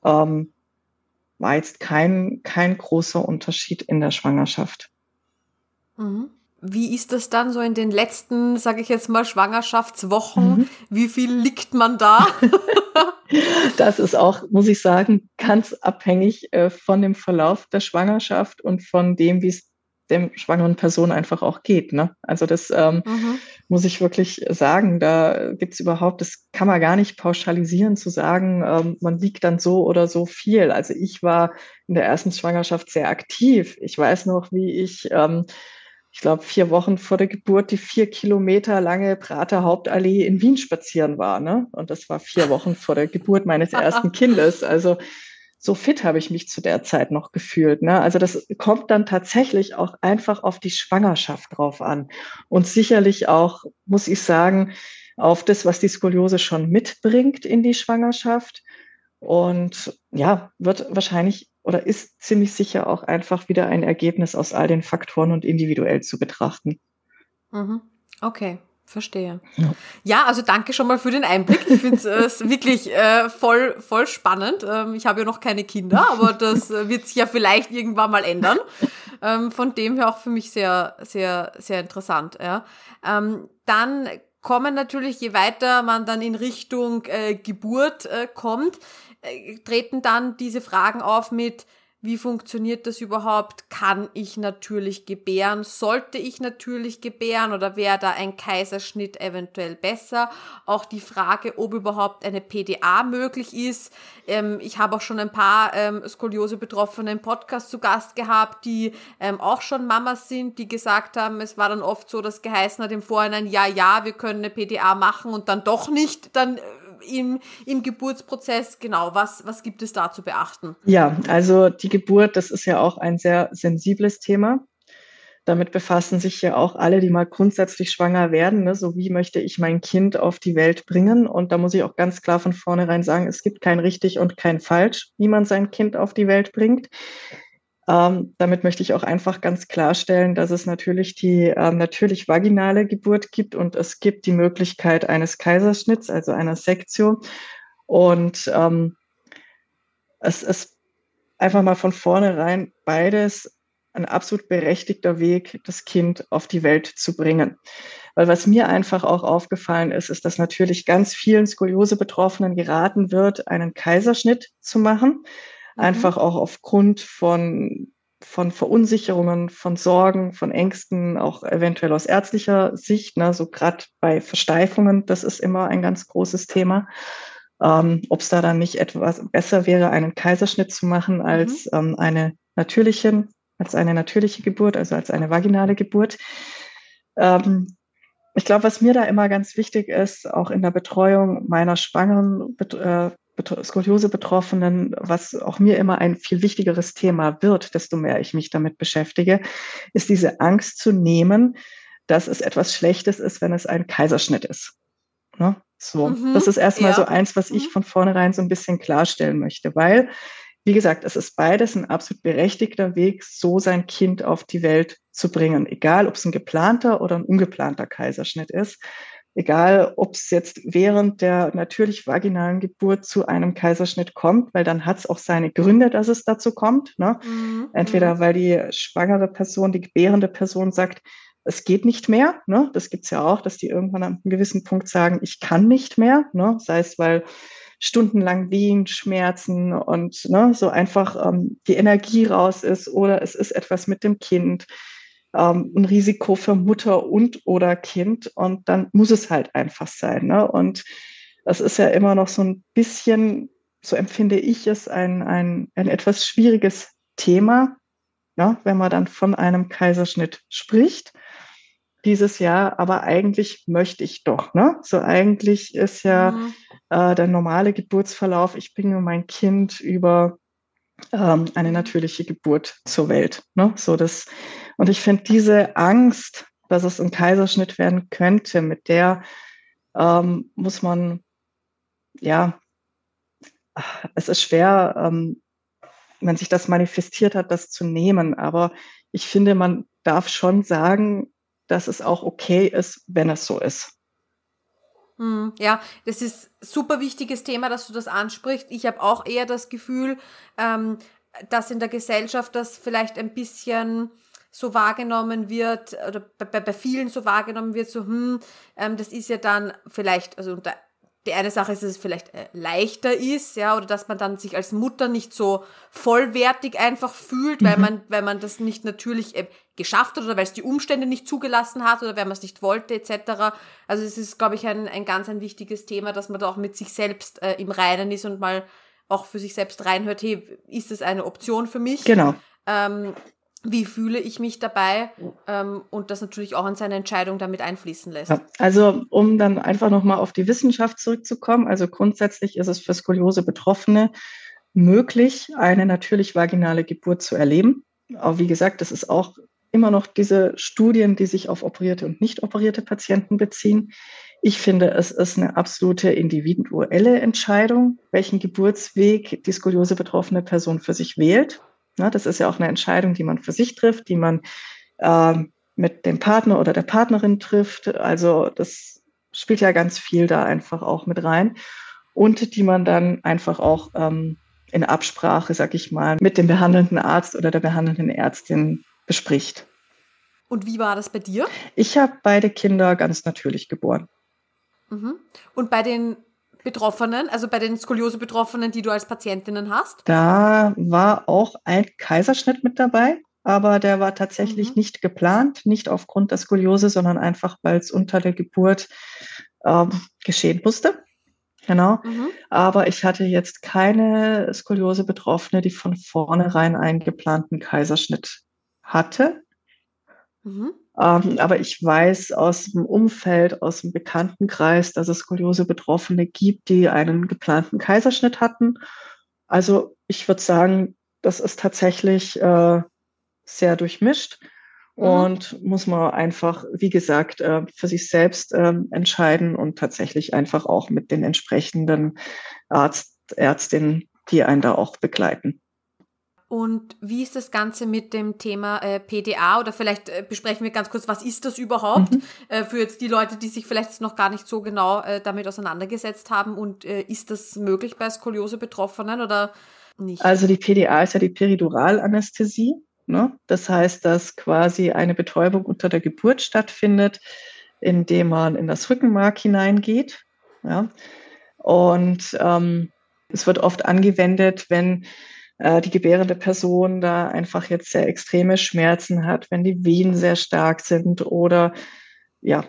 ähm, war jetzt kein, kein großer Unterschied in der Schwangerschaft. Mhm. Wie ist das dann so in den letzten, sage ich jetzt mal, Schwangerschaftswochen? Mhm. Wie viel liegt man da? <laughs> <laughs> das ist auch, muss ich sagen, ganz abhängig äh, von dem Verlauf der Schwangerschaft und von dem, wie es dem schwangeren Person einfach auch geht. Ne? Also das ähm, mhm. muss ich wirklich sagen. Da gibt's überhaupt, das kann man gar nicht pauschalisieren, zu sagen, ähm, man liegt dann so oder so viel. Also ich war in der ersten Schwangerschaft sehr aktiv. Ich weiß noch, wie ich ähm, ich glaube, vier Wochen vor der Geburt die vier Kilometer lange Prater Hauptallee in Wien spazieren war. Ne? Und das war vier Wochen vor der Geburt meines ersten <laughs> Kindes. Also so fit habe ich mich zu der Zeit noch gefühlt. Ne? Also das kommt dann tatsächlich auch einfach auf die Schwangerschaft drauf an. Und sicherlich auch, muss ich sagen, auf das, was die Skoliose schon mitbringt in die Schwangerschaft. Und ja, wird wahrscheinlich oder ist ziemlich sicher auch einfach wieder ein Ergebnis aus all den Faktoren und individuell zu betrachten. Mhm. Okay. Verstehe. Ja. ja. also danke schon mal für den Einblick. Ich finde es äh, wirklich äh, voll, voll spannend. Ähm, ich habe ja noch keine Kinder, aber das äh, wird sich ja vielleicht irgendwann mal ändern. Ähm, von dem her auch für mich sehr, sehr, sehr interessant. Ja. Ähm, dann kommen natürlich, je weiter man dann in Richtung äh, Geburt äh, kommt, äh, treten dann diese Fragen auf mit, wie funktioniert das überhaupt? Kann ich natürlich gebären? Sollte ich natürlich gebären oder wäre da ein Kaiserschnitt eventuell besser? Auch die Frage, ob überhaupt eine PDA möglich ist. Ähm, ich habe auch schon ein paar ähm, Skoliose-Betroffene im Podcast zu Gast gehabt, die ähm, auch schon Mamas sind, die gesagt haben, es war dann oft so, dass geheißen hat im Vorhinein, ja, ja, wir können eine PDA machen und dann doch nicht. Dann äh, im, im Geburtsprozess, genau, was, was gibt es da zu beachten? Ja, also die Geburt, das ist ja auch ein sehr sensibles Thema. damit befassen sich ja auch alle, die mal grundsätzlich schwanger werden. Ne? So wie möchte ich mein Kind auf die Welt bringen? Und da muss ich auch ganz klar von vornherein sagen, es gibt kein richtig und kein falsch, wie man sein Kind auf die Welt bringt. Ähm, damit möchte ich auch einfach ganz klarstellen, dass es natürlich die ähm, natürlich vaginale Geburt gibt und es gibt die Möglichkeit eines Kaiserschnitts, also einer Sektion. Und ähm, es ist einfach mal von vornherein beides ein absolut berechtigter Weg, das Kind auf die Welt zu bringen. Weil was mir einfach auch aufgefallen ist, ist, dass natürlich ganz vielen Skoliose-Betroffenen geraten wird, einen Kaiserschnitt zu machen. Mhm. Einfach auch aufgrund von, von Verunsicherungen, von Sorgen, von Ängsten, auch eventuell aus ärztlicher Sicht. Ne? So gerade bei Versteifungen, das ist immer ein ganz großes Thema. Ähm, Ob es da dann nicht etwas besser wäre, einen Kaiserschnitt zu machen als mhm. ähm, eine natürlichen, als eine natürliche Geburt, also als eine vaginale Geburt. Ähm, ich glaube, was mir da immer ganz wichtig ist, auch in der Betreuung meiner schwangeren äh, Skoliose-Betroffenen, was auch mir immer ein viel wichtigeres Thema wird, desto mehr ich mich damit beschäftige, ist diese Angst zu nehmen, dass es etwas Schlechtes ist, wenn es ein Kaiserschnitt ist. Ne? So, mhm, das ist erstmal ja. so eins, was ich mhm. von vornherein so ein bisschen klarstellen möchte, weil, wie gesagt, es ist beides ein absolut berechtigter Weg, so sein Kind auf die Welt zu bringen, egal ob es ein geplanter oder ein ungeplanter Kaiserschnitt ist egal ob es jetzt während der natürlich vaginalen Geburt zu einem Kaiserschnitt kommt, weil dann hat es auch seine Gründe, dass es dazu kommt. Ne? Mhm. Entweder mhm. weil die schwangere Person, die gebärende Person sagt, es geht nicht mehr. Ne? Das es ja auch, dass die irgendwann an einem gewissen Punkt sagen, ich kann nicht mehr. Ne? Sei es, weil stundenlang Wehen, Schmerzen und ne, so einfach ähm, die Energie raus ist oder es ist etwas mit dem Kind ähm, ein Risiko für Mutter und oder Kind und dann muss es halt einfach sein. Ne? Und das ist ja immer noch so ein bisschen, so empfinde ich es, ein, ein, ein etwas schwieriges Thema, ja, wenn man dann von einem Kaiserschnitt spricht dieses Jahr, aber eigentlich möchte ich doch. Ne? So eigentlich ist ja mhm. äh, der normale Geburtsverlauf, ich bringe mein Kind über ähm, eine natürliche Geburt zur Welt. Ne? So das und ich finde diese Angst, dass es ein Kaiserschnitt werden könnte, mit der ähm, muss man, ja, es ist schwer, ähm, wenn sich das manifestiert hat, das zu nehmen. Aber ich finde, man darf schon sagen, dass es auch okay ist, wenn es so ist. Hm, ja, das ist super wichtiges Thema, dass du das ansprichst. Ich habe auch eher das Gefühl, ähm, dass in der Gesellschaft das vielleicht ein bisschen so wahrgenommen wird oder bei, bei vielen so wahrgenommen wird, so, hm, ähm, das ist ja dann vielleicht, also unter die eine Sache ist, dass es vielleicht äh, leichter ist, ja, oder dass man dann sich als Mutter nicht so vollwertig einfach fühlt, weil mhm. man, weil man das nicht natürlich äh, geschafft hat oder weil es die Umstände nicht zugelassen hat oder weil man es nicht wollte, etc. Also es ist, glaube ich, ein, ein ganz ein wichtiges Thema, dass man da auch mit sich selbst äh, im Reinen ist und mal auch für sich selbst reinhört, hey, ist es eine Option für mich? Genau. Ähm, wie fühle ich mich dabei ähm, und das natürlich auch in seine Entscheidung damit einfließen lässt. Ja, also um dann einfach nochmal auf die Wissenschaft zurückzukommen, also grundsätzlich ist es für Skoliose Betroffene möglich, eine natürlich vaginale Geburt zu erleben. Aber wie gesagt, das ist auch immer noch diese Studien, die sich auf operierte und nicht operierte Patienten beziehen. Ich finde, es ist eine absolute individuelle Entscheidung, welchen Geburtsweg die Skoliose betroffene Person für sich wählt. Ne, das ist ja auch eine Entscheidung, die man für sich trifft, die man äh, mit dem Partner oder der Partnerin trifft. Also das spielt ja ganz viel da einfach auch mit rein. Und die man dann einfach auch ähm, in Absprache, sag ich mal, mit dem behandelnden Arzt oder der behandelnden Ärztin bespricht. Und wie war das bei dir? Ich habe beide Kinder ganz natürlich geboren. Mhm. Und bei den Betroffenen, also bei den Skoliose-Betroffenen, die du als Patientinnen hast? Da war auch ein Kaiserschnitt mit dabei, aber der war tatsächlich mhm. nicht geplant, nicht aufgrund der Skoliose, sondern einfach, weil es unter der Geburt ähm, geschehen musste. Genau. Mhm. Aber ich hatte jetzt keine Skoliose-Betroffene, die von vornherein einen geplanten Kaiserschnitt hatte. Mhm. Ähm, aber ich weiß aus dem Umfeld, aus dem Bekanntenkreis, dass es Skoliose-Betroffene gibt, die einen geplanten Kaiserschnitt hatten. Also ich würde sagen, das ist tatsächlich äh, sehr durchmischt. Mhm. Und muss man einfach, wie gesagt, äh, für sich selbst ähm, entscheiden und tatsächlich einfach auch mit den entsprechenden Arzt, Ärztinnen, die einen da auch begleiten. Und wie ist das Ganze mit dem Thema äh, PDA? Oder vielleicht äh, besprechen wir ganz kurz, was ist das überhaupt mhm. äh, für jetzt die Leute, die sich vielleicht noch gar nicht so genau äh, damit auseinandergesetzt haben? Und äh, ist das möglich bei Skoliose-Betroffenen oder nicht? Also die PDA ist ja die Periduralanästhesie. Ne? Das heißt, dass quasi eine Betäubung unter der Geburt stattfindet, indem man in das Rückenmark hineingeht. Ja? Und ähm, es wird oft angewendet, wenn äh, die gebärende Person da einfach jetzt sehr extreme Schmerzen hat, wenn die Wehen sehr stark sind oder ja,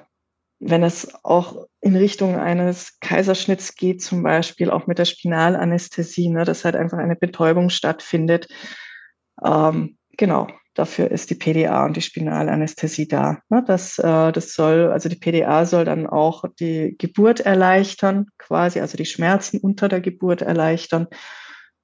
wenn es auch in Richtung eines Kaiserschnitts geht, zum Beispiel auch mit der Spinalanästhesie, ne, dass halt einfach eine Betäubung stattfindet. Ähm, genau, dafür ist die PDA und die Spinalanästhesie da. Ne, das, äh, das soll, also die PDA soll dann auch die Geburt erleichtern, quasi, also die Schmerzen unter der Geburt erleichtern.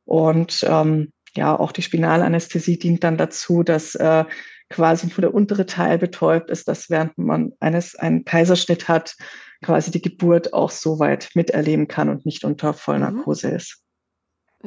Und ähm, ja, auch die Spinalanästhesie dient dann dazu, dass äh, quasi nur der untere Teil betäubt ist, dass während man eines einen Kaiserschnitt hat, quasi die Geburt auch so weit miterleben kann und nicht unter Vollnarkose mhm. ist.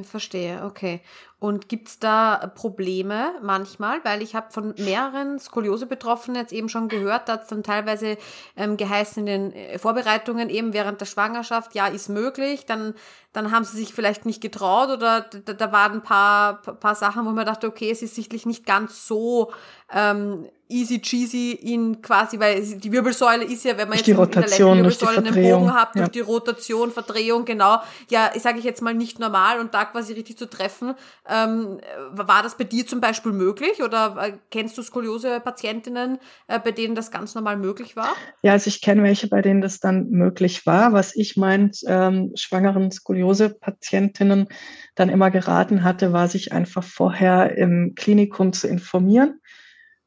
Ich verstehe, okay. Und gibt's da Probleme manchmal? Weil ich habe von mehreren Skoliose-Betroffenen jetzt eben schon gehört, dass dann teilweise ähm, geheißen in den äh, Vorbereitungen eben während der Schwangerschaft, ja, ist möglich, dann, dann haben sie sich vielleicht nicht getraut oder da, da waren ein paar, paar Sachen, wo man dachte, okay, es ist sichtlich nicht ganz so ähm, easy cheesy in quasi, weil die Wirbelsäule ist ja, wenn man jetzt in der Wirbelsäule einen Bogen hat, ja. durch die Rotation, Verdrehung, genau, ja, sage ich jetzt mal nicht normal und da quasi richtig zu treffen. Ähm, war das bei dir zum Beispiel möglich oder äh, kennst du Skoliose-Patientinnen, äh, bei denen das ganz normal möglich war? Ja, also ich kenne welche, bei denen das dann möglich war. Was ich meinen ähm, schwangeren Skoliose-Patientinnen dann immer geraten hatte, war sich einfach vorher im Klinikum zu informieren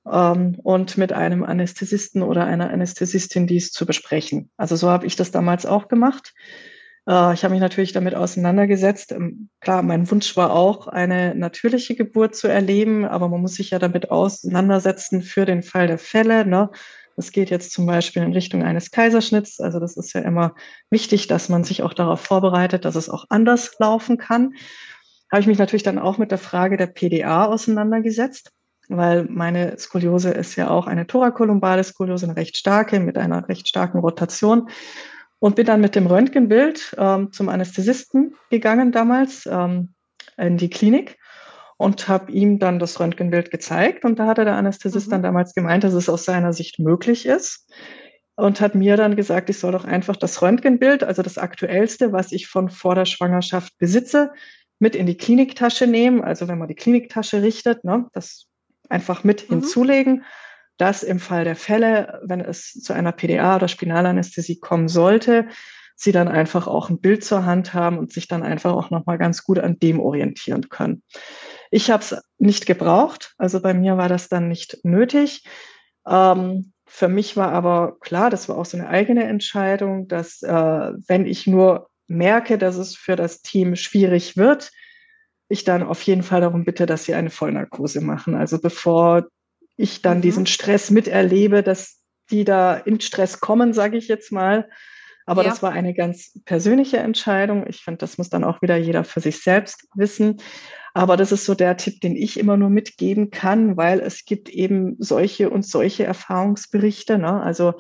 ähm, und mit einem Anästhesisten oder einer Anästhesistin dies zu besprechen. Also so habe ich das damals auch gemacht. Äh, ich habe mich natürlich damit auseinandergesetzt. Ähm, klar, mein Wunsch war auch, eine natürliche Geburt zu erleben, aber man muss sich ja damit auseinandersetzen für den Fall der Fälle. Ne? Das geht jetzt zum Beispiel in Richtung eines Kaiserschnitts. Also das ist ja immer wichtig, dass man sich auch darauf vorbereitet, dass es auch anders laufen kann. Habe ich mich natürlich dann auch mit der Frage der PDA auseinandergesetzt weil meine Skoliose ist ja auch eine thorakolumbale Skoliose, eine recht starke, mit einer recht starken Rotation. Und bin dann mit dem Röntgenbild ähm, zum Anästhesisten gegangen damals ähm, in die Klinik und habe ihm dann das Röntgenbild gezeigt. Und da hatte der Anästhesist mhm. dann damals gemeint, dass es aus seiner Sicht möglich ist und hat mir dann gesagt, ich soll doch einfach das Röntgenbild, also das aktuellste, was ich von vor der Schwangerschaft besitze, mit in die Kliniktasche nehmen. Also wenn man die Kliniktasche richtet, ne, das einfach mit mhm. hinzulegen, dass im Fall der Fälle, wenn es zu einer PDA oder Spinalanästhesie kommen sollte, sie dann einfach auch ein Bild zur Hand haben und sich dann einfach auch nochmal ganz gut an dem orientieren können. Ich habe es nicht gebraucht, also bei mir war das dann nicht nötig. Ähm, für mich war aber klar, das war auch so eine eigene Entscheidung, dass äh, wenn ich nur merke, dass es für das Team schwierig wird, ich dann auf jeden Fall darum bitte, dass sie eine Vollnarkose machen. Also bevor ich dann mhm. diesen Stress miterlebe, dass die da in Stress kommen, sage ich jetzt mal. Aber ja. das war eine ganz persönliche Entscheidung. Ich finde, das muss dann auch wieder jeder für sich selbst wissen. Aber das ist so der Tipp, den ich immer nur mitgeben kann, weil es gibt eben solche und solche Erfahrungsberichte. Ne? Also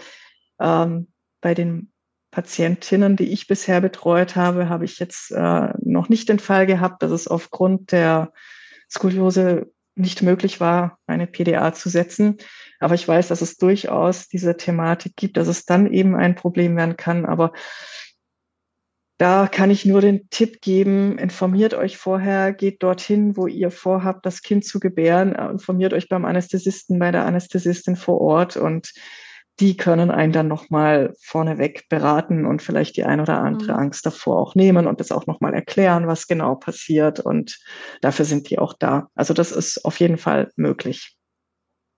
ähm, bei den Patientinnen, die ich bisher betreut habe, habe ich jetzt äh, noch nicht den Fall gehabt, dass es aufgrund der Skoliose nicht möglich war, eine PDA zu setzen. Aber ich weiß, dass es durchaus diese Thematik gibt, dass es dann eben ein Problem werden kann. Aber da kann ich nur den Tipp geben, informiert euch vorher, geht dorthin, wo ihr vorhabt, das Kind zu gebären, informiert euch beim Anästhesisten, bei der Anästhesistin vor Ort und die können einen dann nochmal vorneweg beraten und vielleicht die ein oder andere mhm. Angst davor auch nehmen und das auch nochmal erklären, was genau passiert. Und dafür sind die auch da. Also das ist auf jeden Fall möglich.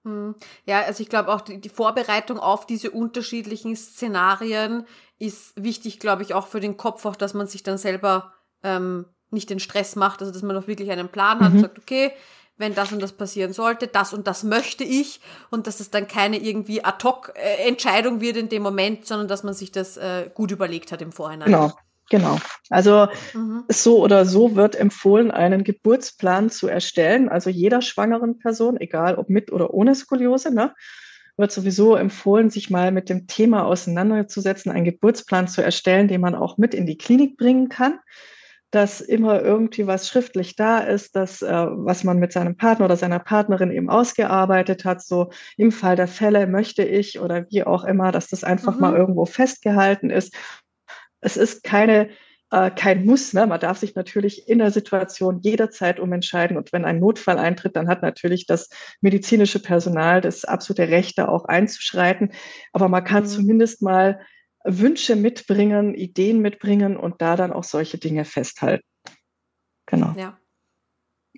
Mhm. Ja, also ich glaube auch die, die, Vorbereitung auf diese unterschiedlichen Szenarien ist wichtig, glaube ich, auch für den Kopf, auch dass man sich dann selber ähm, nicht den Stress macht, also dass man auch wirklich einen Plan hat mhm. und sagt, okay, wenn das und das passieren sollte, das und das möchte ich und dass es dann keine irgendwie Ad-Hoc-Entscheidung wird in dem Moment, sondern dass man sich das äh, gut überlegt hat im Vorhinein. Genau. Genau. Also mhm. so oder so wird empfohlen, einen Geburtsplan zu erstellen. Also jeder schwangeren Person, egal ob mit oder ohne Skoliose, ne, wird sowieso empfohlen, sich mal mit dem Thema auseinanderzusetzen, einen Geburtsplan zu erstellen, den man auch mit in die Klinik bringen kann dass immer irgendwie was schriftlich da ist, dass äh, was man mit seinem Partner oder seiner Partnerin eben ausgearbeitet hat, so im Fall der Fälle möchte ich oder wie auch immer, dass das einfach mhm. mal irgendwo festgehalten ist. Es ist keine äh, kein Muss. Ne? Man darf sich natürlich in der Situation jederzeit umentscheiden. Und wenn ein Notfall eintritt, dann hat natürlich das medizinische Personal das absolute Recht, da auch einzuschreiten. Aber man kann mhm. zumindest mal Wünsche mitbringen, Ideen mitbringen und da dann auch solche Dinge festhalten. Genau. Ja.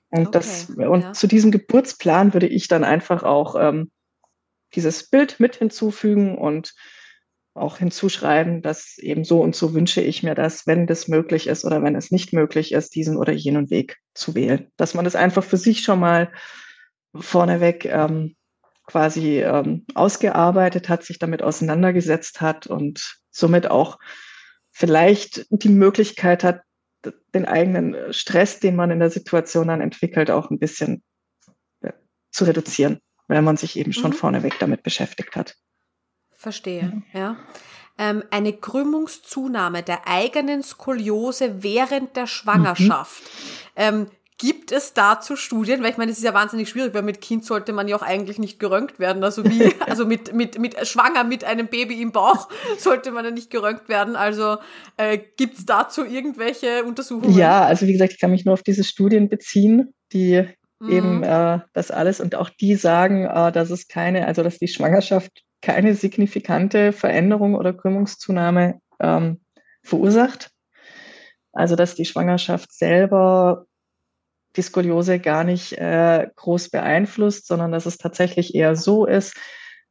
Und, okay. das, und ja. zu diesem Geburtsplan würde ich dann einfach auch ähm, dieses Bild mit hinzufügen und auch hinzuschreiben, dass eben so und so wünsche ich mir das, wenn das möglich ist oder wenn es nicht möglich ist, diesen oder jenen Weg zu wählen. Dass man das einfach für sich schon mal vorneweg ähm, quasi ähm, ausgearbeitet hat, sich damit auseinandergesetzt hat und somit auch vielleicht die Möglichkeit hat, den eigenen Stress, den man in der Situation dann entwickelt, auch ein bisschen ja, zu reduzieren, weil man sich eben schon mhm. vorneweg damit beschäftigt hat. Verstehe, ja. ja. Ähm, eine Krümmungszunahme der eigenen Skoliose während der Schwangerschaft. Mhm. Ähm, Gibt es dazu Studien? Weil ich meine, es ist ja wahnsinnig schwierig, weil mit Kind sollte man ja auch eigentlich nicht geröntgt werden. Also wie, <laughs> also mit, mit, mit schwanger mit einem Baby im Bauch <laughs> sollte man ja nicht geröntgt werden. Also äh, gibt es dazu irgendwelche Untersuchungen? Ja, also wie gesagt, ich kann mich nur auf diese Studien beziehen, die mhm. eben äh, das alles und auch die sagen, äh, dass es keine, also dass die Schwangerschaft keine signifikante Veränderung oder Krümmungszunahme ähm, verursacht. Also dass die Schwangerschaft selber die Skoliose gar nicht äh, groß beeinflusst, sondern dass es tatsächlich eher so ist,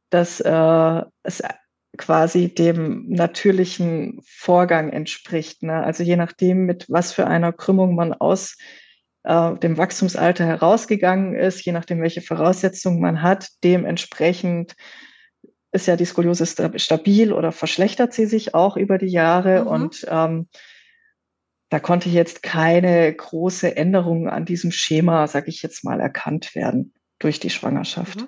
dass äh, es quasi dem natürlichen Vorgang entspricht. Ne? Also je nachdem, mit was für einer Krümmung man aus äh, dem Wachstumsalter herausgegangen ist, je nachdem, welche Voraussetzungen man hat, dementsprechend ist ja die Skoliose stabil oder verschlechtert sie sich auch über die Jahre. Mhm. Und ähm, da konnte jetzt keine große Änderung an diesem Schema, sage ich jetzt mal, erkannt werden durch die Schwangerschaft. Mhm.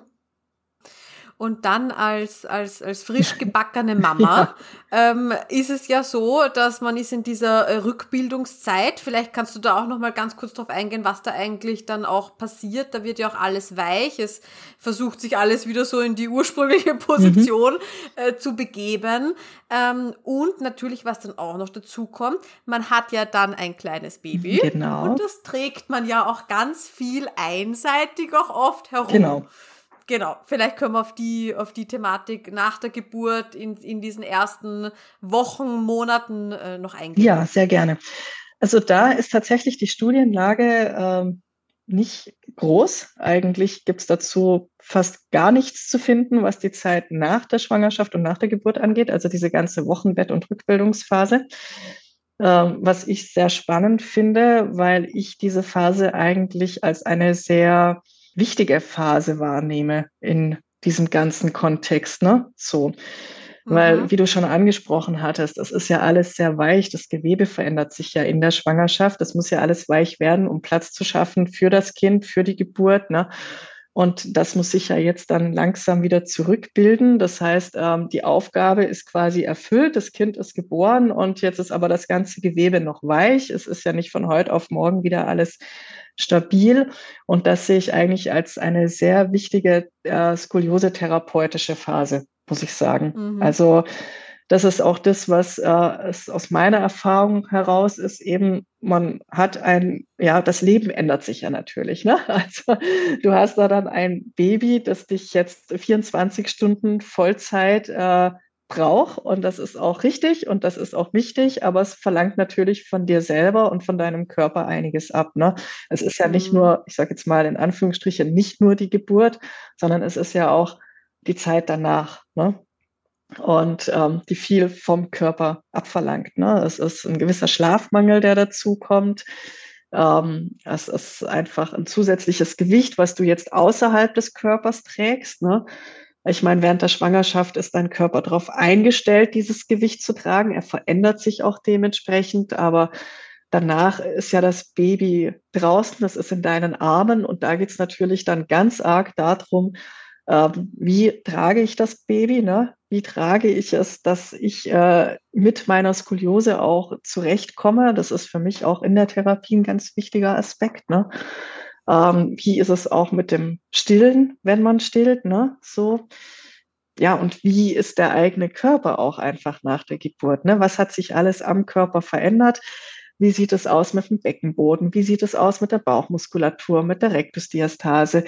Und dann als, als, als frisch <laughs> gebackene Mama ja. ähm, ist es ja so, dass man ist in dieser äh, Rückbildungszeit. Vielleicht kannst du da auch noch mal ganz kurz drauf eingehen, was da eigentlich dann auch passiert. Da wird ja auch alles weich. Es versucht sich alles wieder so in die ursprüngliche Position mhm. äh, zu begeben. Ähm, und natürlich, was dann auch noch dazu kommt, man hat ja dann ein kleines Baby. Genau. Und das trägt man ja auch ganz viel einseitig auch oft herum. Genau. Genau, vielleicht können wir auf die, auf die Thematik nach der Geburt in, in diesen ersten Wochen, Monaten äh, noch eingehen. Ja, sehr gerne. Also da ist tatsächlich die Studienlage ähm, nicht groß. Eigentlich gibt es dazu fast gar nichts zu finden, was die Zeit nach der Schwangerschaft und nach der Geburt angeht, also diese ganze Wochenbett- und Rückbildungsphase. Ähm, was ich sehr spannend finde, weil ich diese Phase eigentlich als eine sehr wichtige Phase wahrnehme in diesem ganzen Kontext, ne? So. Weil, mhm. wie du schon angesprochen hattest, das ist ja alles sehr weich. Das Gewebe verändert sich ja in der Schwangerschaft. Das muss ja alles weich werden, um Platz zu schaffen für das Kind, für die Geburt. Ne? Und das muss sich ja jetzt dann langsam wieder zurückbilden. Das heißt, ähm, die Aufgabe ist quasi erfüllt. Das Kind ist geboren und jetzt ist aber das ganze Gewebe noch weich. Es ist ja nicht von heute auf morgen wieder alles stabil. Und das sehe ich eigentlich als eine sehr wichtige äh, skoliose-therapeutische Phase, muss ich sagen. Mhm. Also das ist auch das, was äh, es aus meiner Erfahrung heraus ist, eben, man hat ein, ja, das Leben ändert sich ja natürlich. Ne? <laughs> Also du hast da dann ein Baby, das dich jetzt 24 Stunden Vollzeit äh, braucht. Und das ist auch richtig und das ist auch wichtig, aber es verlangt natürlich von dir selber und von deinem Körper einiges ab. Ne? Es ist ja nicht mhm. nur, ich sage jetzt mal in Anführungsstrichen, nicht nur die Geburt, sondern es ist ja auch die Zeit danach. Ne? Und ähm, die viel vom Körper abverlangt. Ne? Es ist ein gewisser Schlafmangel, der dazu kommt. Ähm, es ist einfach ein zusätzliches Gewicht, was du jetzt außerhalb des Körpers trägst. Ne? Ich meine, während der Schwangerschaft ist dein Körper darauf eingestellt, dieses Gewicht zu tragen. Er verändert sich auch dementsprechend, aber danach ist ja das Baby draußen, das ist in deinen Armen und da geht es natürlich dann ganz arg darum, ähm, wie trage ich das Baby, ne? wie trage ich es, dass ich äh, mit meiner Skoliose auch zurechtkomme. Das ist für mich auch in der Therapie ein ganz wichtiger Aspekt. Ne? Ähm, wie ist es auch mit dem Stillen, wenn man stillt? Ne? So. Ja, und wie ist der eigene Körper auch einfach nach der Geburt? Ne? Was hat sich alles am Körper verändert? Wie sieht es aus mit dem Beckenboden? Wie sieht es aus mit der Bauchmuskulatur, mit der Rektusdiastase?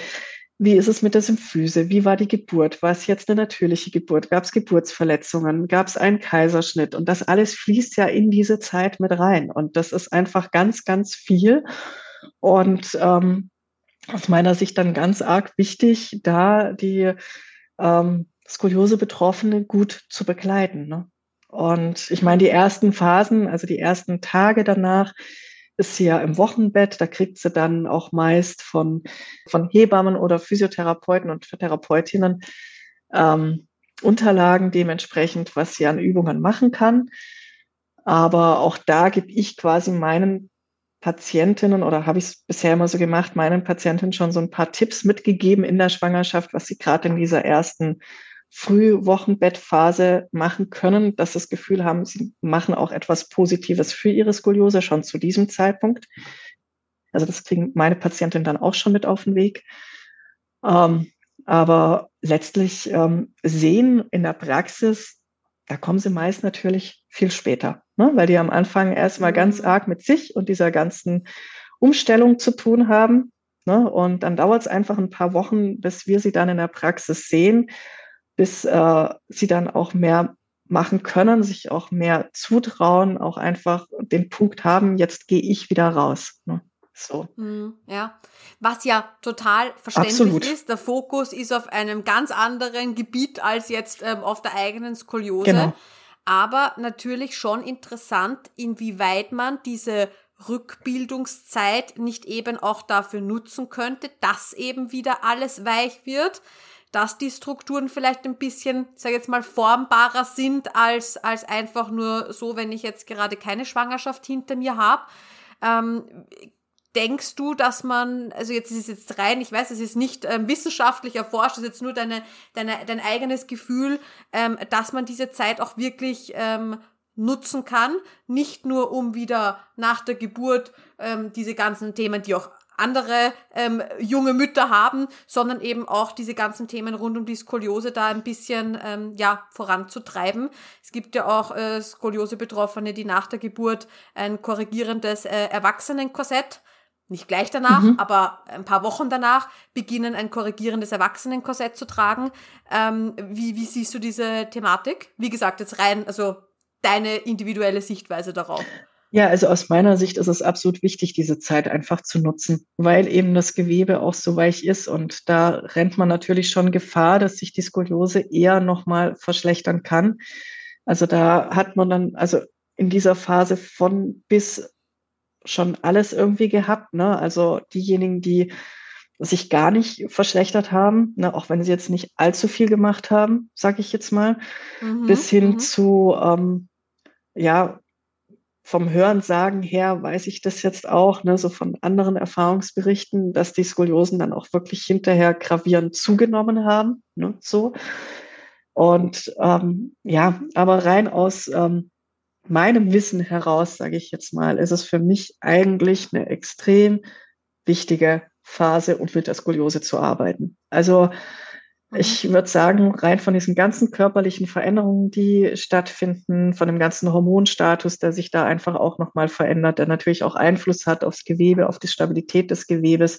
Wie ist es mit der Symphyse? Wie war die Geburt? War es jetzt eine natürliche Geburt? Gab es Geburtsverletzungen? Gab es einen Kaiserschnitt? Und das alles fließt ja in diese Zeit mit rein. Und das ist einfach ganz, ganz viel. Und ähm, aus meiner Sicht dann ganz arg wichtig, da die ähm, Skoliose-Betroffene gut zu begleiten. Ne? Und ich meine, die ersten Phasen, also die ersten Tage danach, ist sie ja im Wochenbett. Da kriegt sie dann auch meist von, von Hebammen oder Physiotherapeuten und Therapeutinnen ähm, Unterlagen dementsprechend, was sie an Übungen machen kann. Aber auch da gebe ich quasi meinen Patientinnen oder habe ich es bisher immer so gemacht, meinen Patientinnen schon so ein paar Tipps mitgegeben in der Schwangerschaft, was sie gerade in dieser ersten Frühwochenbettphase machen können, dass sie das Gefühl haben, sie machen auch etwas Positives für ihre Skoliose schon zu diesem Zeitpunkt. Also das kriegen meine Patientinnen dann auch schon mit auf den Weg. Ähm, aber letztlich ähm, sehen in der Praxis, da kommen sie meist natürlich viel später, ne? weil die am Anfang erstmal ganz mhm. arg mit sich und dieser ganzen Umstellung zu tun haben. Ne? Und dann dauert es einfach ein paar Wochen, bis wir sie dann in der Praxis sehen bis äh, sie dann auch mehr machen können, sich auch mehr zutrauen, auch einfach den Punkt haben, jetzt gehe ich wieder raus. Ne? So. Mhm, ja, was ja total verständlich Absolut. ist. Der Fokus ist auf einem ganz anderen Gebiet als jetzt ähm, auf der eigenen Skoliose. Genau. Aber natürlich schon interessant, inwieweit man diese Rückbildungszeit nicht eben auch dafür nutzen könnte, dass eben wieder alles weich wird dass die Strukturen vielleicht ein bisschen, sag jetzt mal, formbarer sind als, als einfach nur so, wenn ich jetzt gerade keine Schwangerschaft hinter mir habe. Ähm, denkst du, dass man, also jetzt ist es jetzt rein, ich weiß, es ist nicht ähm, wissenschaftlich erforscht, es ist jetzt nur deine, deine, dein eigenes Gefühl, ähm, dass man diese Zeit auch wirklich ähm, nutzen kann, nicht nur um wieder nach der Geburt ähm, diese ganzen Themen, die auch andere ähm, junge Mütter haben, sondern eben auch diese ganzen Themen rund um die Skoliose da ein bisschen ähm, ja voranzutreiben. Es gibt ja auch äh, Skoliose-Betroffene, die nach der Geburt ein korrigierendes äh, Erwachsenenkorsett nicht gleich danach, mhm. aber ein paar Wochen danach beginnen ein korrigierendes Erwachsenenkorsett zu tragen. Ähm, wie, wie siehst du diese Thematik? Wie gesagt, jetzt rein, also deine individuelle Sichtweise darauf. Ja, also aus meiner Sicht ist es absolut wichtig, diese Zeit einfach zu nutzen, weil eben das Gewebe auch so weich ist und da rennt man natürlich schon Gefahr, dass sich die Skoliose eher nochmal verschlechtern kann. Also da hat man dann, also in dieser Phase von bis schon alles irgendwie gehabt. Ne? Also diejenigen, die sich gar nicht verschlechtert haben, ne, auch wenn sie jetzt nicht allzu viel gemacht haben, sage ich jetzt mal, mhm, bis hin mhm. zu ähm, ja vom Hörensagen her weiß ich das jetzt auch, ne, so von anderen Erfahrungsberichten, dass die Skoliosen dann auch wirklich hinterher gravierend zugenommen haben. Ne, so. Und ähm, ja, aber rein aus ähm, meinem Wissen heraus, sage ich jetzt mal, ist es für mich eigentlich eine extrem wichtige Phase, um mit der Skoliose zu arbeiten. Also Mhm. Ich würde sagen, rein von diesen ganzen körperlichen Veränderungen, die stattfinden, von dem ganzen Hormonstatus, der sich da einfach auch nochmal verändert, der natürlich auch Einfluss hat aufs Gewebe, auf die Stabilität des Gewebes,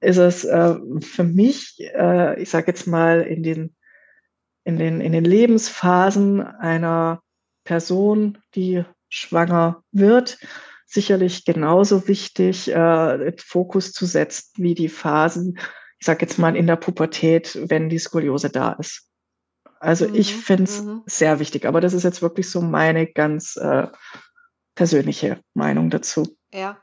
ist es äh, für mich, äh, ich sage jetzt mal, in den, in, den, in den Lebensphasen einer Person, die schwanger wird, sicherlich genauso wichtig, äh, Fokus zu setzen wie die Phasen, ich sage jetzt mal in der Pubertät, wenn die Skoliose da ist. Also mhm, ich finde es mhm. sehr wichtig, aber das ist jetzt wirklich so meine ganz äh, persönliche Meinung dazu. Ja,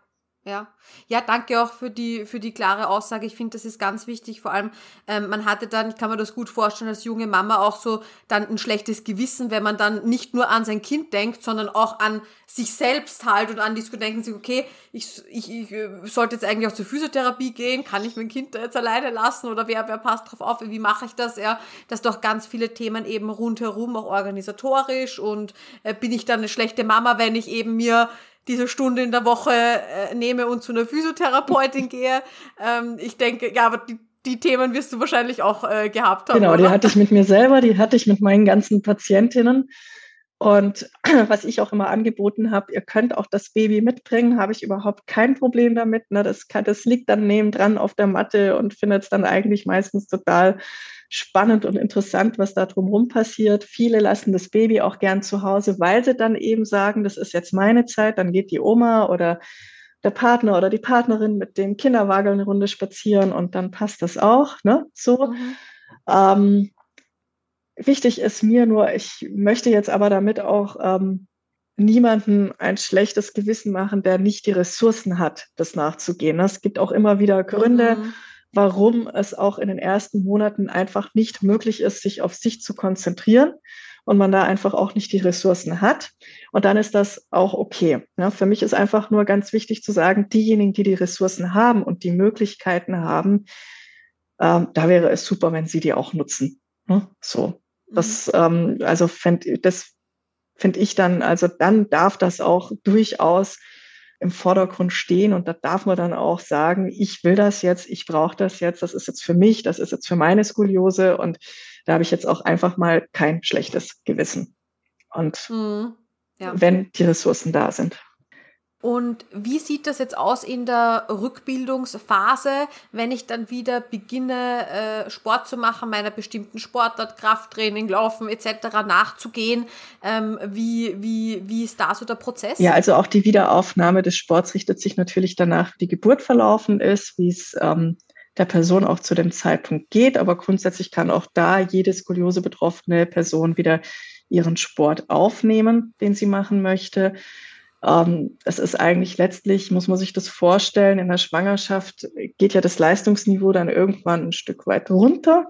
Ja, ja, danke auch für die für die klare Aussage. Ich finde, das ist ganz wichtig. Vor allem, ähm, man hatte dann, ich kann mir das gut vorstellen, als junge Mama auch so dann ein schlechtes Gewissen, wenn man dann nicht nur an sein Kind denkt, sondern auch an sich selbst halt und an die denken sich, okay, ich, ich, ich äh, sollte jetzt eigentlich auch zur Physiotherapie gehen, kann ich mein Kind da jetzt alleine lassen oder wer, wer passt drauf auf, wie mache ich das? Ja, dass doch ganz viele Themen eben rundherum, auch organisatorisch und äh, bin ich dann eine schlechte Mama, wenn ich eben mir diese Stunde in der Woche äh, nehme und zu einer Physiotherapeutin <laughs> gehe. Ähm, ich denke, ja, aber die, die Themen wirst du wahrscheinlich auch äh, gehabt haben. Genau, oder? die hatte ich mit mir selber, die hatte ich mit meinen ganzen Patientinnen. Und <clears throat> was ich auch immer angeboten habe, ihr könnt auch das Baby mitbringen, habe ich überhaupt kein Problem damit. Ne? Das, kann, das liegt dann neben dran auf der Matte und findet es dann eigentlich meistens total spannend und interessant, was da drumherum passiert. Viele lassen das Baby auch gern zu Hause, weil sie dann eben sagen, das ist jetzt meine Zeit, dann geht die Oma oder der Partner oder die Partnerin mit dem Kinderwagen eine Runde spazieren und dann passt das auch. Ne? So. Mhm. Ähm, wichtig ist mir nur, ich möchte jetzt aber damit auch ähm, niemanden ein schlechtes Gewissen machen, der nicht die Ressourcen hat, das nachzugehen. Es gibt auch immer wieder Gründe, mhm warum es auch in den ersten Monaten einfach nicht möglich ist, sich auf sich zu konzentrieren und man da einfach auch nicht die Ressourcen hat. Und dann ist das auch okay. Ja, für mich ist einfach nur ganz wichtig zu sagen, diejenigen, die die Ressourcen haben und die Möglichkeiten haben, ähm, da wäre es super, wenn sie die auch nutzen. Ne? So, das, mhm. ähm, also fänd, das finde ich dann, also dann darf das auch durchaus im Vordergrund stehen und da darf man dann auch sagen, ich will das jetzt, ich brauche das jetzt, das ist jetzt für mich, das ist jetzt für meine Skoliose und da habe ich jetzt auch einfach mal kein schlechtes Gewissen. Und mhm. ja. wenn die Ressourcen da sind. Und wie sieht das jetzt aus in der Rückbildungsphase, wenn ich dann wieder beginne, äh, Sport zu machen, meiner bestimmten Sportart, Krafttraining, Laufen etc. nachzugehen? Ähm, wie, wie, wie ist da so der Prozess? Ja, also auch die Wiederaufnahme des Sports richtet sich natürlich danach, wie die Geburt verlaufen ist, wie es ähm, der Person auch zu dem Zeitpunkt geht. Aber grundsätzlich kann auch da jede Skoliose betroffene Person wieder ihren Sport aufnehmen, den sie machen möchte. Ähm, es ist eigentlich letztlich, muss man sich das vorstellen, in der Schwangerschaft geht ja das Leistungsniveau dann irgendwann ein Stück weit runter.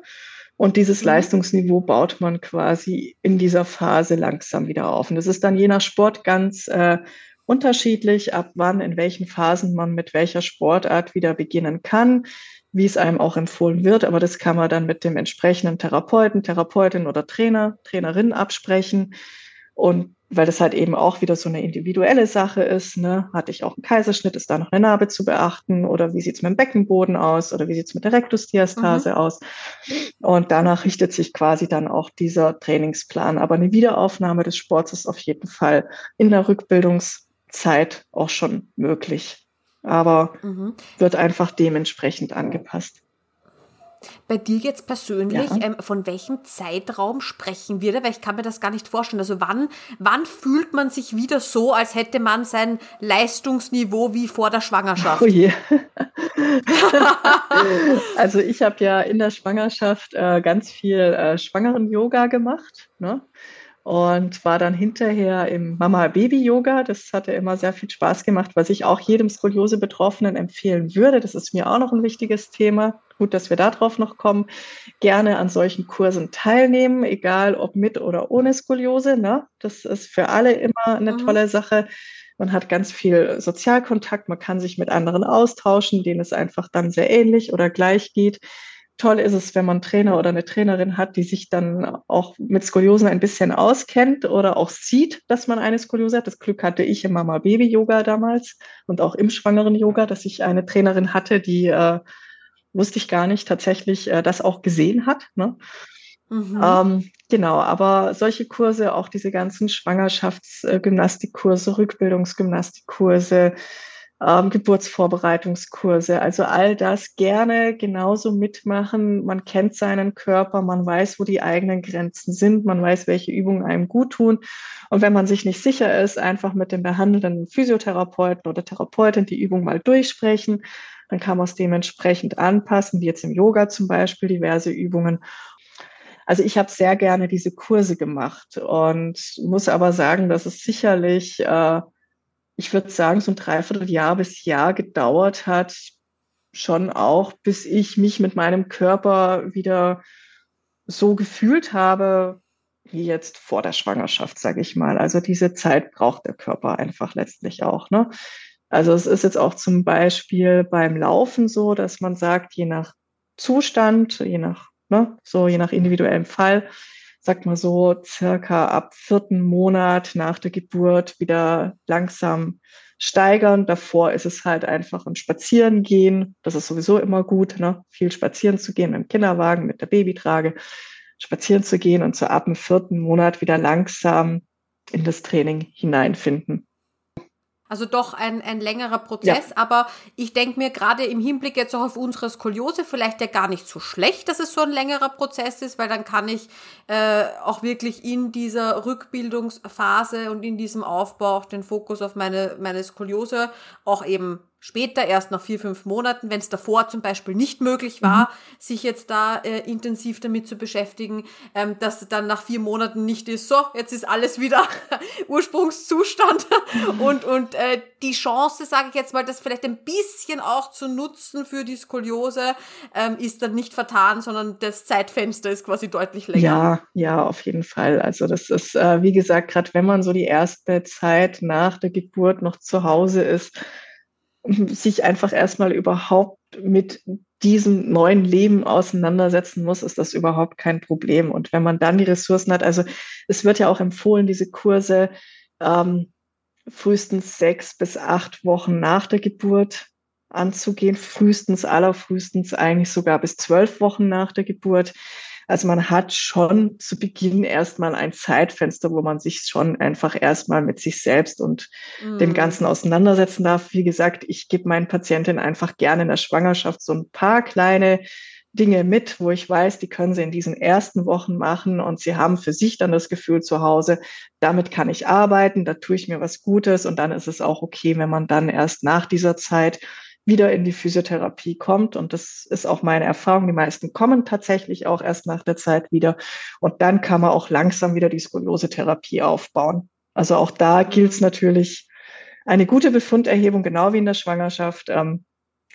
Und dieses mhm. Leistungsniveau baut man quasi in dieser Phase langsam wieder auf. Und das ist dann je nach Sport ganz äh, unterschiedlich, ab wann, in welchen Phasen man mit welcher Sportart wieder beginnen kann, wie es einem auch empfohlen wird. Aber das kann man dann mit dem entsprechenden Therapeuten, Therapeutin oder Trainer, Trainerin absprechen. Und weil das halt eben auch wieder so eine individuelle Sache ist. Ne? Hatte ich auch einen Kaiserschnitt, ist da noch eine Narbe zu beachten oder wie sieht's mit dem Beckenboden aus oder wie sieht's mit der Rektusdiastase mhm. aus? Und danach richtet sich quasi dann auch dieser Trainingsplan. Aber eine Wiederaufnahme des Sports ist auf jeden Fall in der Rückbildungszeit auch schon möglich. Aber mhm. wird einfach dementsprechend angepasst. Bei dir jetzt persönlich, ja. ähm, von welchem Zeitraum sprechen wir da? Weil ich kann mir das gar nicht vorstellen. Also wann, wann fühlt man sich wieder so, als hätte man sein Leistungsniveau wie vor der Schwangerschaft? <laughs> Oh je. <laughs> also ich habe ja in der Schwangerschaft äh, ganz viel äh, Schwangeren-Yoga gemacht. Ne? und war dann hinterher im Mama-Baby-Yoga. Das hatte immer sehr viel Spaß gemacht, was ich auch jedem Skoliose-Betroffenen empfehlen würde. Das ist mir auch noch ein wichtiges Thema. Gut, dass wir darauf noch kommen. Gerne an solchen Kursen teilnehmen, egal ob mit oder ohne Skoliose. Ne? Das ist für alle immer eine mhm. tolle Sache. Man hat ganz viel Sozialkontakt, man kann sich mit anderen austauschen, denen es einfach dann sehr ähnlich oder gleich geht toll ist es, wenn man einen Trainer oder eine Trainerin hat, die sich dann auch mit Skoliosen ein bisschen auskennt oder auch sieht, dass man eine Skoliose hat. Das Glück hatte ich im Mama-Baby-Yoga damals und auch im Schwangeren-Yoga, dass ich eine Trainerin hatte, die äh, wusste ich gar nicht tatsächlich äh, das auch gesehen hat. Ne? Mhm. Ähm, genau, aber solche Kurse, auch diese ganzen Schwangerschaftsgymnastikkurse, Rückbildungsgymnastikkurse, ähm, Geburtsvorbereitungskurse. Also all das gerne genauso mitmachen. Man kennt seinen Körper, man weiß, wo die eigenen Grenzen sind, man weiß, welche Übungen einem gut tun. Und wenn man sich nicht sicher ist, einfach mit dem behandelnden Physiotherapeuten oder Therapeutin die Übung mal durchsprechen. Dann kann man es dementsprechend anpassen, wie jetzt im Yoga zum Beispiel, diverse Übungen. Also ich habe sehr gerne diese Kurse gemacht und muss aber sagen, dass es sicherlich äh, ich würde sagen, so ein Dreivierteljahr bis Jahr gedauert hat, schon auch, bis ich mich mit meinem Körper wieder so gefühlt habe, wie jetzt vor der Schwangerschaft, sage ich mal. Also diese Zeit braucht der Körper einfach letztlich auch. Ne? Also es ist jetzt auch zum Beispiel beim Laufen so, dass man sagt, je nach Zustand, je nach, ne, so je nach individuellem Fall, sagt man so, circa ab vierten Monat nach der Geburt wieder langsam steigern. Davor ist es halt einfach ein Spazierengehen. Das ist sowieso immer gut, ne? viel spazieren zu gehen mit dem Kinderwagen, mit der Babytrage, spazieren zu gehen und so ab dem vierten Monat wieder langsam in das Training hineinfinden. Also doch ein, ein längerer Prozess, ja. aber ich denke mir gerade im Hinblick jetzt auch auf unsere Skoliose vielleicht ja gar nicht so schlecht, dass es so ein längerer Prozess ist, weil dann kann ich äh, auch wirklich in dieser Rückbildungsphase und in diesem Aufbau auch den Fokus auf meine, meine Skoliose auch eben später, erst nach vier, fünf Monaten, wenn es davor zum Beispiel nicht möglich war, mhm. sich jetzt da äh, intensiv damit zu beschäftigen, ähm, dass dann nach vier Monaten nicht ist, so, jetzt ist alles wieder <laughs> Ursprungszustand mhm. und, und äh, die Chance, sage ich jetzt mal, das vielleicht ein bisschen auch zu nutzen für die Skoliose, ähm, ist dann nicht vertan, sondern das Zeitfenster ist quasi deutlich länger. Ja, ja, auf jeden Fall. Also das ist, äh, wie gesagt, gerade wenn man so die erste Zeit nach der Geburt noch zu Hause ist, sich einfach erstmal überhaupt mit diesem neuen Leben auseinandersetzen muss, ist das überhaupt kein Problem. Und wenn man dann die Ressourcen hat, also es wird ja auch empfohlen, diese Kurse ähm, frühestens sechs bis acht Wochen nach der Geburt anzugehen, frühestens, allerfrühestens eigentlich sogar bis zwölf Wochen nach der Geburt. Also man hat schon zu Beginn erstmal ein Zeitfenster, wo man sich schon einfach erstmal mit sich selbst und mm. dem Ganzen auseinandersetzen darf. Wie gesagt, ich gebe meinen Patientinnen einfach gerne in der Schwangerschaft so ein paar kleine Dinge mit, wo ich weiß, die können sie in diesen ersten Wochen machen und sie haben für sich dann das Gefühl zu Hause, damit kann ich arbeiten, da tue ich mir was Gutes und dann ist es auch okay, wenn man dann erst nach dieser Zeit wieder in die Physiotherapie kommt. Und das ist auch meine Erfahrung. Die meisten kommen tatsächlich auch erst nach der Zeit wieder. Und dann kann man auch langsam wieder die Skoliose-Therapie aufbauen. Also auch da gilt es natürlich eine gute Befunderhebung, genau wie in der Schwangerschaft. Ähm,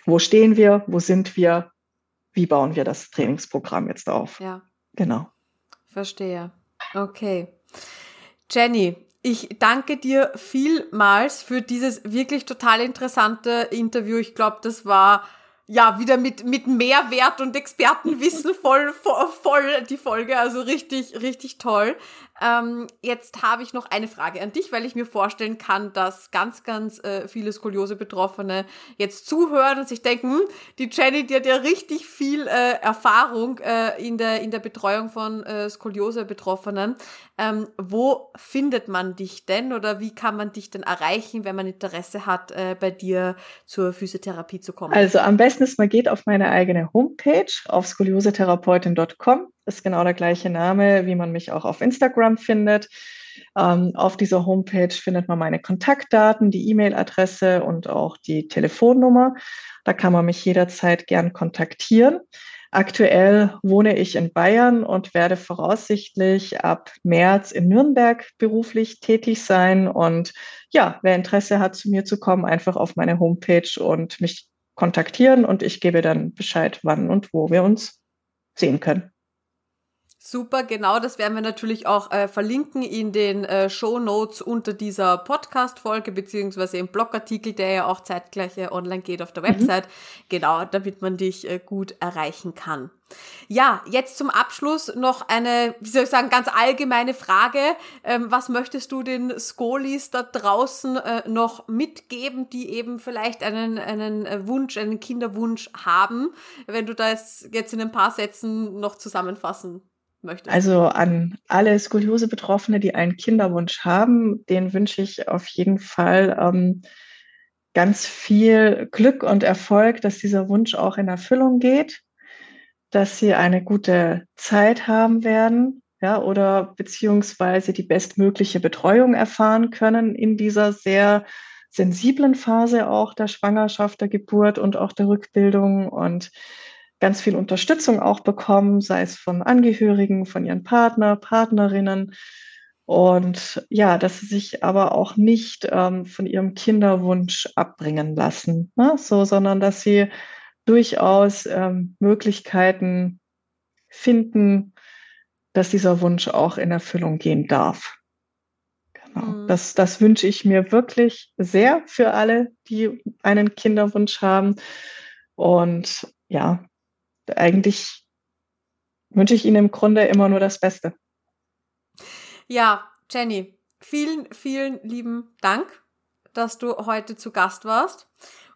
wo stehen wir? Wo sind wir? Wie bauen wir das Trainingsprogramm jetzt auf? Ja. Genau. Verstehe. Okay. Jenny, ich danke dir vielmals für dieses wirklich total interessante Interview. Ich glaube, das war ja wieder mit, mit Mehrwert und Expertenwissen voll, voll, voll die Folge. Also richtig, richtig toll. Ähm, jetzt habe ich noch eine Frage an dich, weil ich mir vorstellen kann, dass ganz, ganz äh, viele Skoliose-Betroffene jetzt zuhören und sich denken, hm, die Jenny, die hat ja richtig viel äh, Erfahrung äh, in, der, in der Betreuung von äh, Skoliose-Betroffenen. Ähm, wo findet man dich denn oder wie kann man dich denn erreichen, wenn man Interesse hat, äh, bei dir zur Physiotherapie zu kommen? Also am besten ist, man geht auf meine eigene Homepage auf skoliosetherapeuten.com ist genau der gleiche Name, wie man mich auch auf Instagram findet. Ähm, auf dieser Homepage findet man meine Kontaktdaten, die E-Mail-Adresse und auch die Telefonnummer. Da kann man mich jederzeit gern kontaktieren. Aktuell wohne ich in Bayern und werde voraussichtlich ab März in Nürnberg beruflich tätig sein. Und ja, wer Interesse hat, zu mir zu kommen, einfach auf meine Homepage und mich kontaktieren und ich gebe dann Bescheid, wann und wo wir uns sehen können. Super, genau, das werden wir natürlich auch äh, verlinken in den äh, Show Notes unter dieser Podcast-Folge, beziehungsweise im Blogartikel, der ja auch zeitgleich äh, online geht auf der mhm. Website. Mhm. Genau, damit man dich äh, gut erreichen kann. Ja, jetzt zum Abschluss noch eine, wie soll ich sagen, ganz allgemeine Frage. Ähm, was möchtest du den Skolis da draußen äh, noch mitgeben, die eben vielleicht einen, einen äh, Wunsch, einen Kinderwunsch haben, wenn du das jetzt in ein paar Sätzen noch zusammenfassen möchtest? Also an alle Skoliose-Betroffene, die einen Kinderwunsch haben, den wünsche ich auf jeden Fall ähm, ganz viel Glück und Erfolg, dass dieser Wunsch auch in Erfüllung geht, dass sie eine gute Zeit haben werden, ja, oder beziehungsweise die bestmögliche Betreuung erfahren können in dieser sehr sensiblen Phase auch der Schwangerschaft, der Geburt und auch der Rückbildung und ganz viel Unterstützung auch bekommen, sei es von Angehörigen, von ihren Partner, Partnerinnen Und ja, dass sie sich aber auch nicht ähm, von ihrem Kinderwunsch abbringen lassen, ne? so, sondern dass sie durchaus ähm, Möglichkeiten finden, dass dieser Wunsch auch in Erfüllung gehen darf. Genau. Mhm. Das, das wünsche ich mir wirklich sehr für alle, die einen Kinderwunsch haben. Und ja, eigentlich wünsche ich Ihnen im Grunde immer nur das Beste. Ja, Jenny, vielen, vielen lieben Dank, dass du heute zu Gast warst.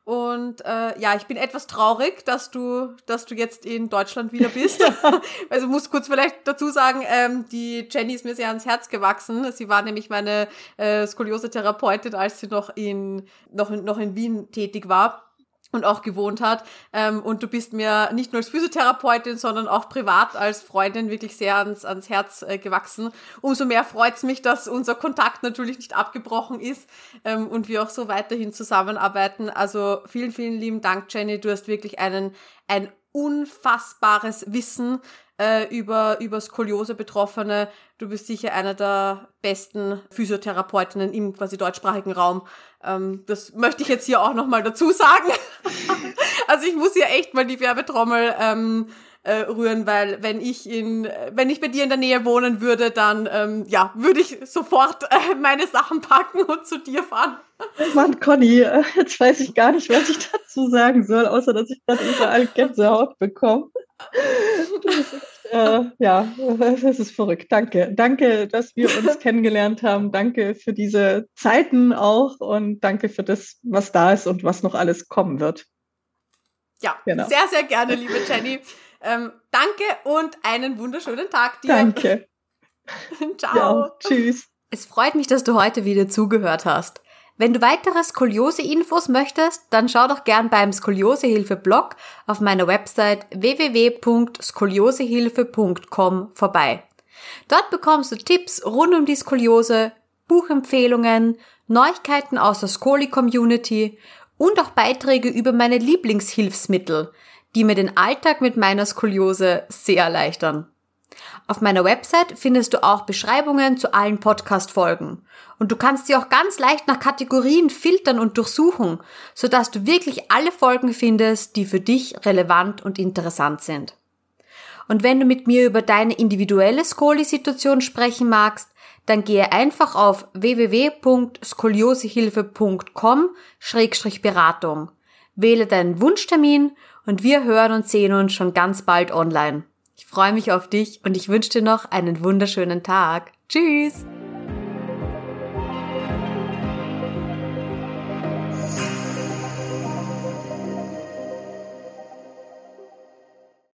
Und äh, ja, ich bin etwas traurig, dass du, dass du jetzt in Deutschland wieder bist. <laughs> <laughs> also muss kurz vielleicht dazu sagen, ähm, die Jenny ist mir sehr ans Herz gewachsen. Sie war nämlich meine äh, Skoliose-Therapeutin, als sie noch in noch, noch in Wien tätig war und auch gewohnt hat. Ähm, und du bist mir nicht nur als Physiotherapeutin, sondern auch privat als Freundin wirklich sehr ans, ans Herz äh, gewachsen. Umso mehr freut's mich, dass unser Kontakt natürlich nicht abgebrochen ist ähm, und wir auch so weiterhin zusammenarbeiten. Also vielen, vielen lieben Dank, Jenny. Du hast wirklich einen, ein unfassbares Wissen äh, über, über Skoliose-Betroffene. Du bist sicher einer der besten Physiotherapeutinnen im quasi deutschsprachigen Raum. Ähm, das möchte ich jetzt hier auch nochmal dazu sagen. <laughs> also ich muss hier echt mal die Werbetrommel ähm, äh, rühren, weil wenn ich in, wenn ich bei dir in der Nähe wohnen würde, dann ähm, ja, würde ich sofort äh, meine Sachen packen und zu dir fahren. Mann, Conny, äh, jetzt weiß ich gar nicht, was ich dazu sagen soll, außer dass ich gerade überall Gänsehaut bekomme. äh, ja, das ist verrückt. Danke. Danke, dass wir uns <laughs> kennengelernt haben. Danke für diese Zeiten auch und danke für das, was da ist und was noch alles kommen wird. Ja, genau. sehr, sehr gerne, liebe Jenny. Ähm, danke und einen wunderschönen Tag dir. Danke. <laughs> Ciao. Ja, tschüss. Es freut mich, dass du heute wieder zugehört hast. Wenn du weitere Skoliose-Infos möchtest, dann schau doch gern beim Skoliosehilfe-Blog auf meiner Website www.skoliosehilfe.com vorbei. Dort bekommst du Tipps rund um die Skoliose, Buchempfehlungen, Neuigkeiten aus der Skoli-Community und auch Beiträge über meine Lieblingshilfsmittel, die mir den Alltag mit meiner Skoliose sehr erleichtern. Auf meiner Website findest du auch Beschreibungen zu allen Podcast-Folgen. Und du kannst sie auch ganz leicht nach Kategorien filtern und durchsuchen, sodass du wirklich alle Folgen findest, die für dich relevant und interessant sind. Und wenn du mit mir über deine individuelle Skoli-Situation sprechen magst, dann gehe einfach auf www.skoliosehilfe.com-beratung. Wähle deinen Wunschtermin und wir hören und sehen uns schon ganz bald online. Ich freue mich auf dich und ich wünsche dir noch einen wunderschönen Tag. Tschüss!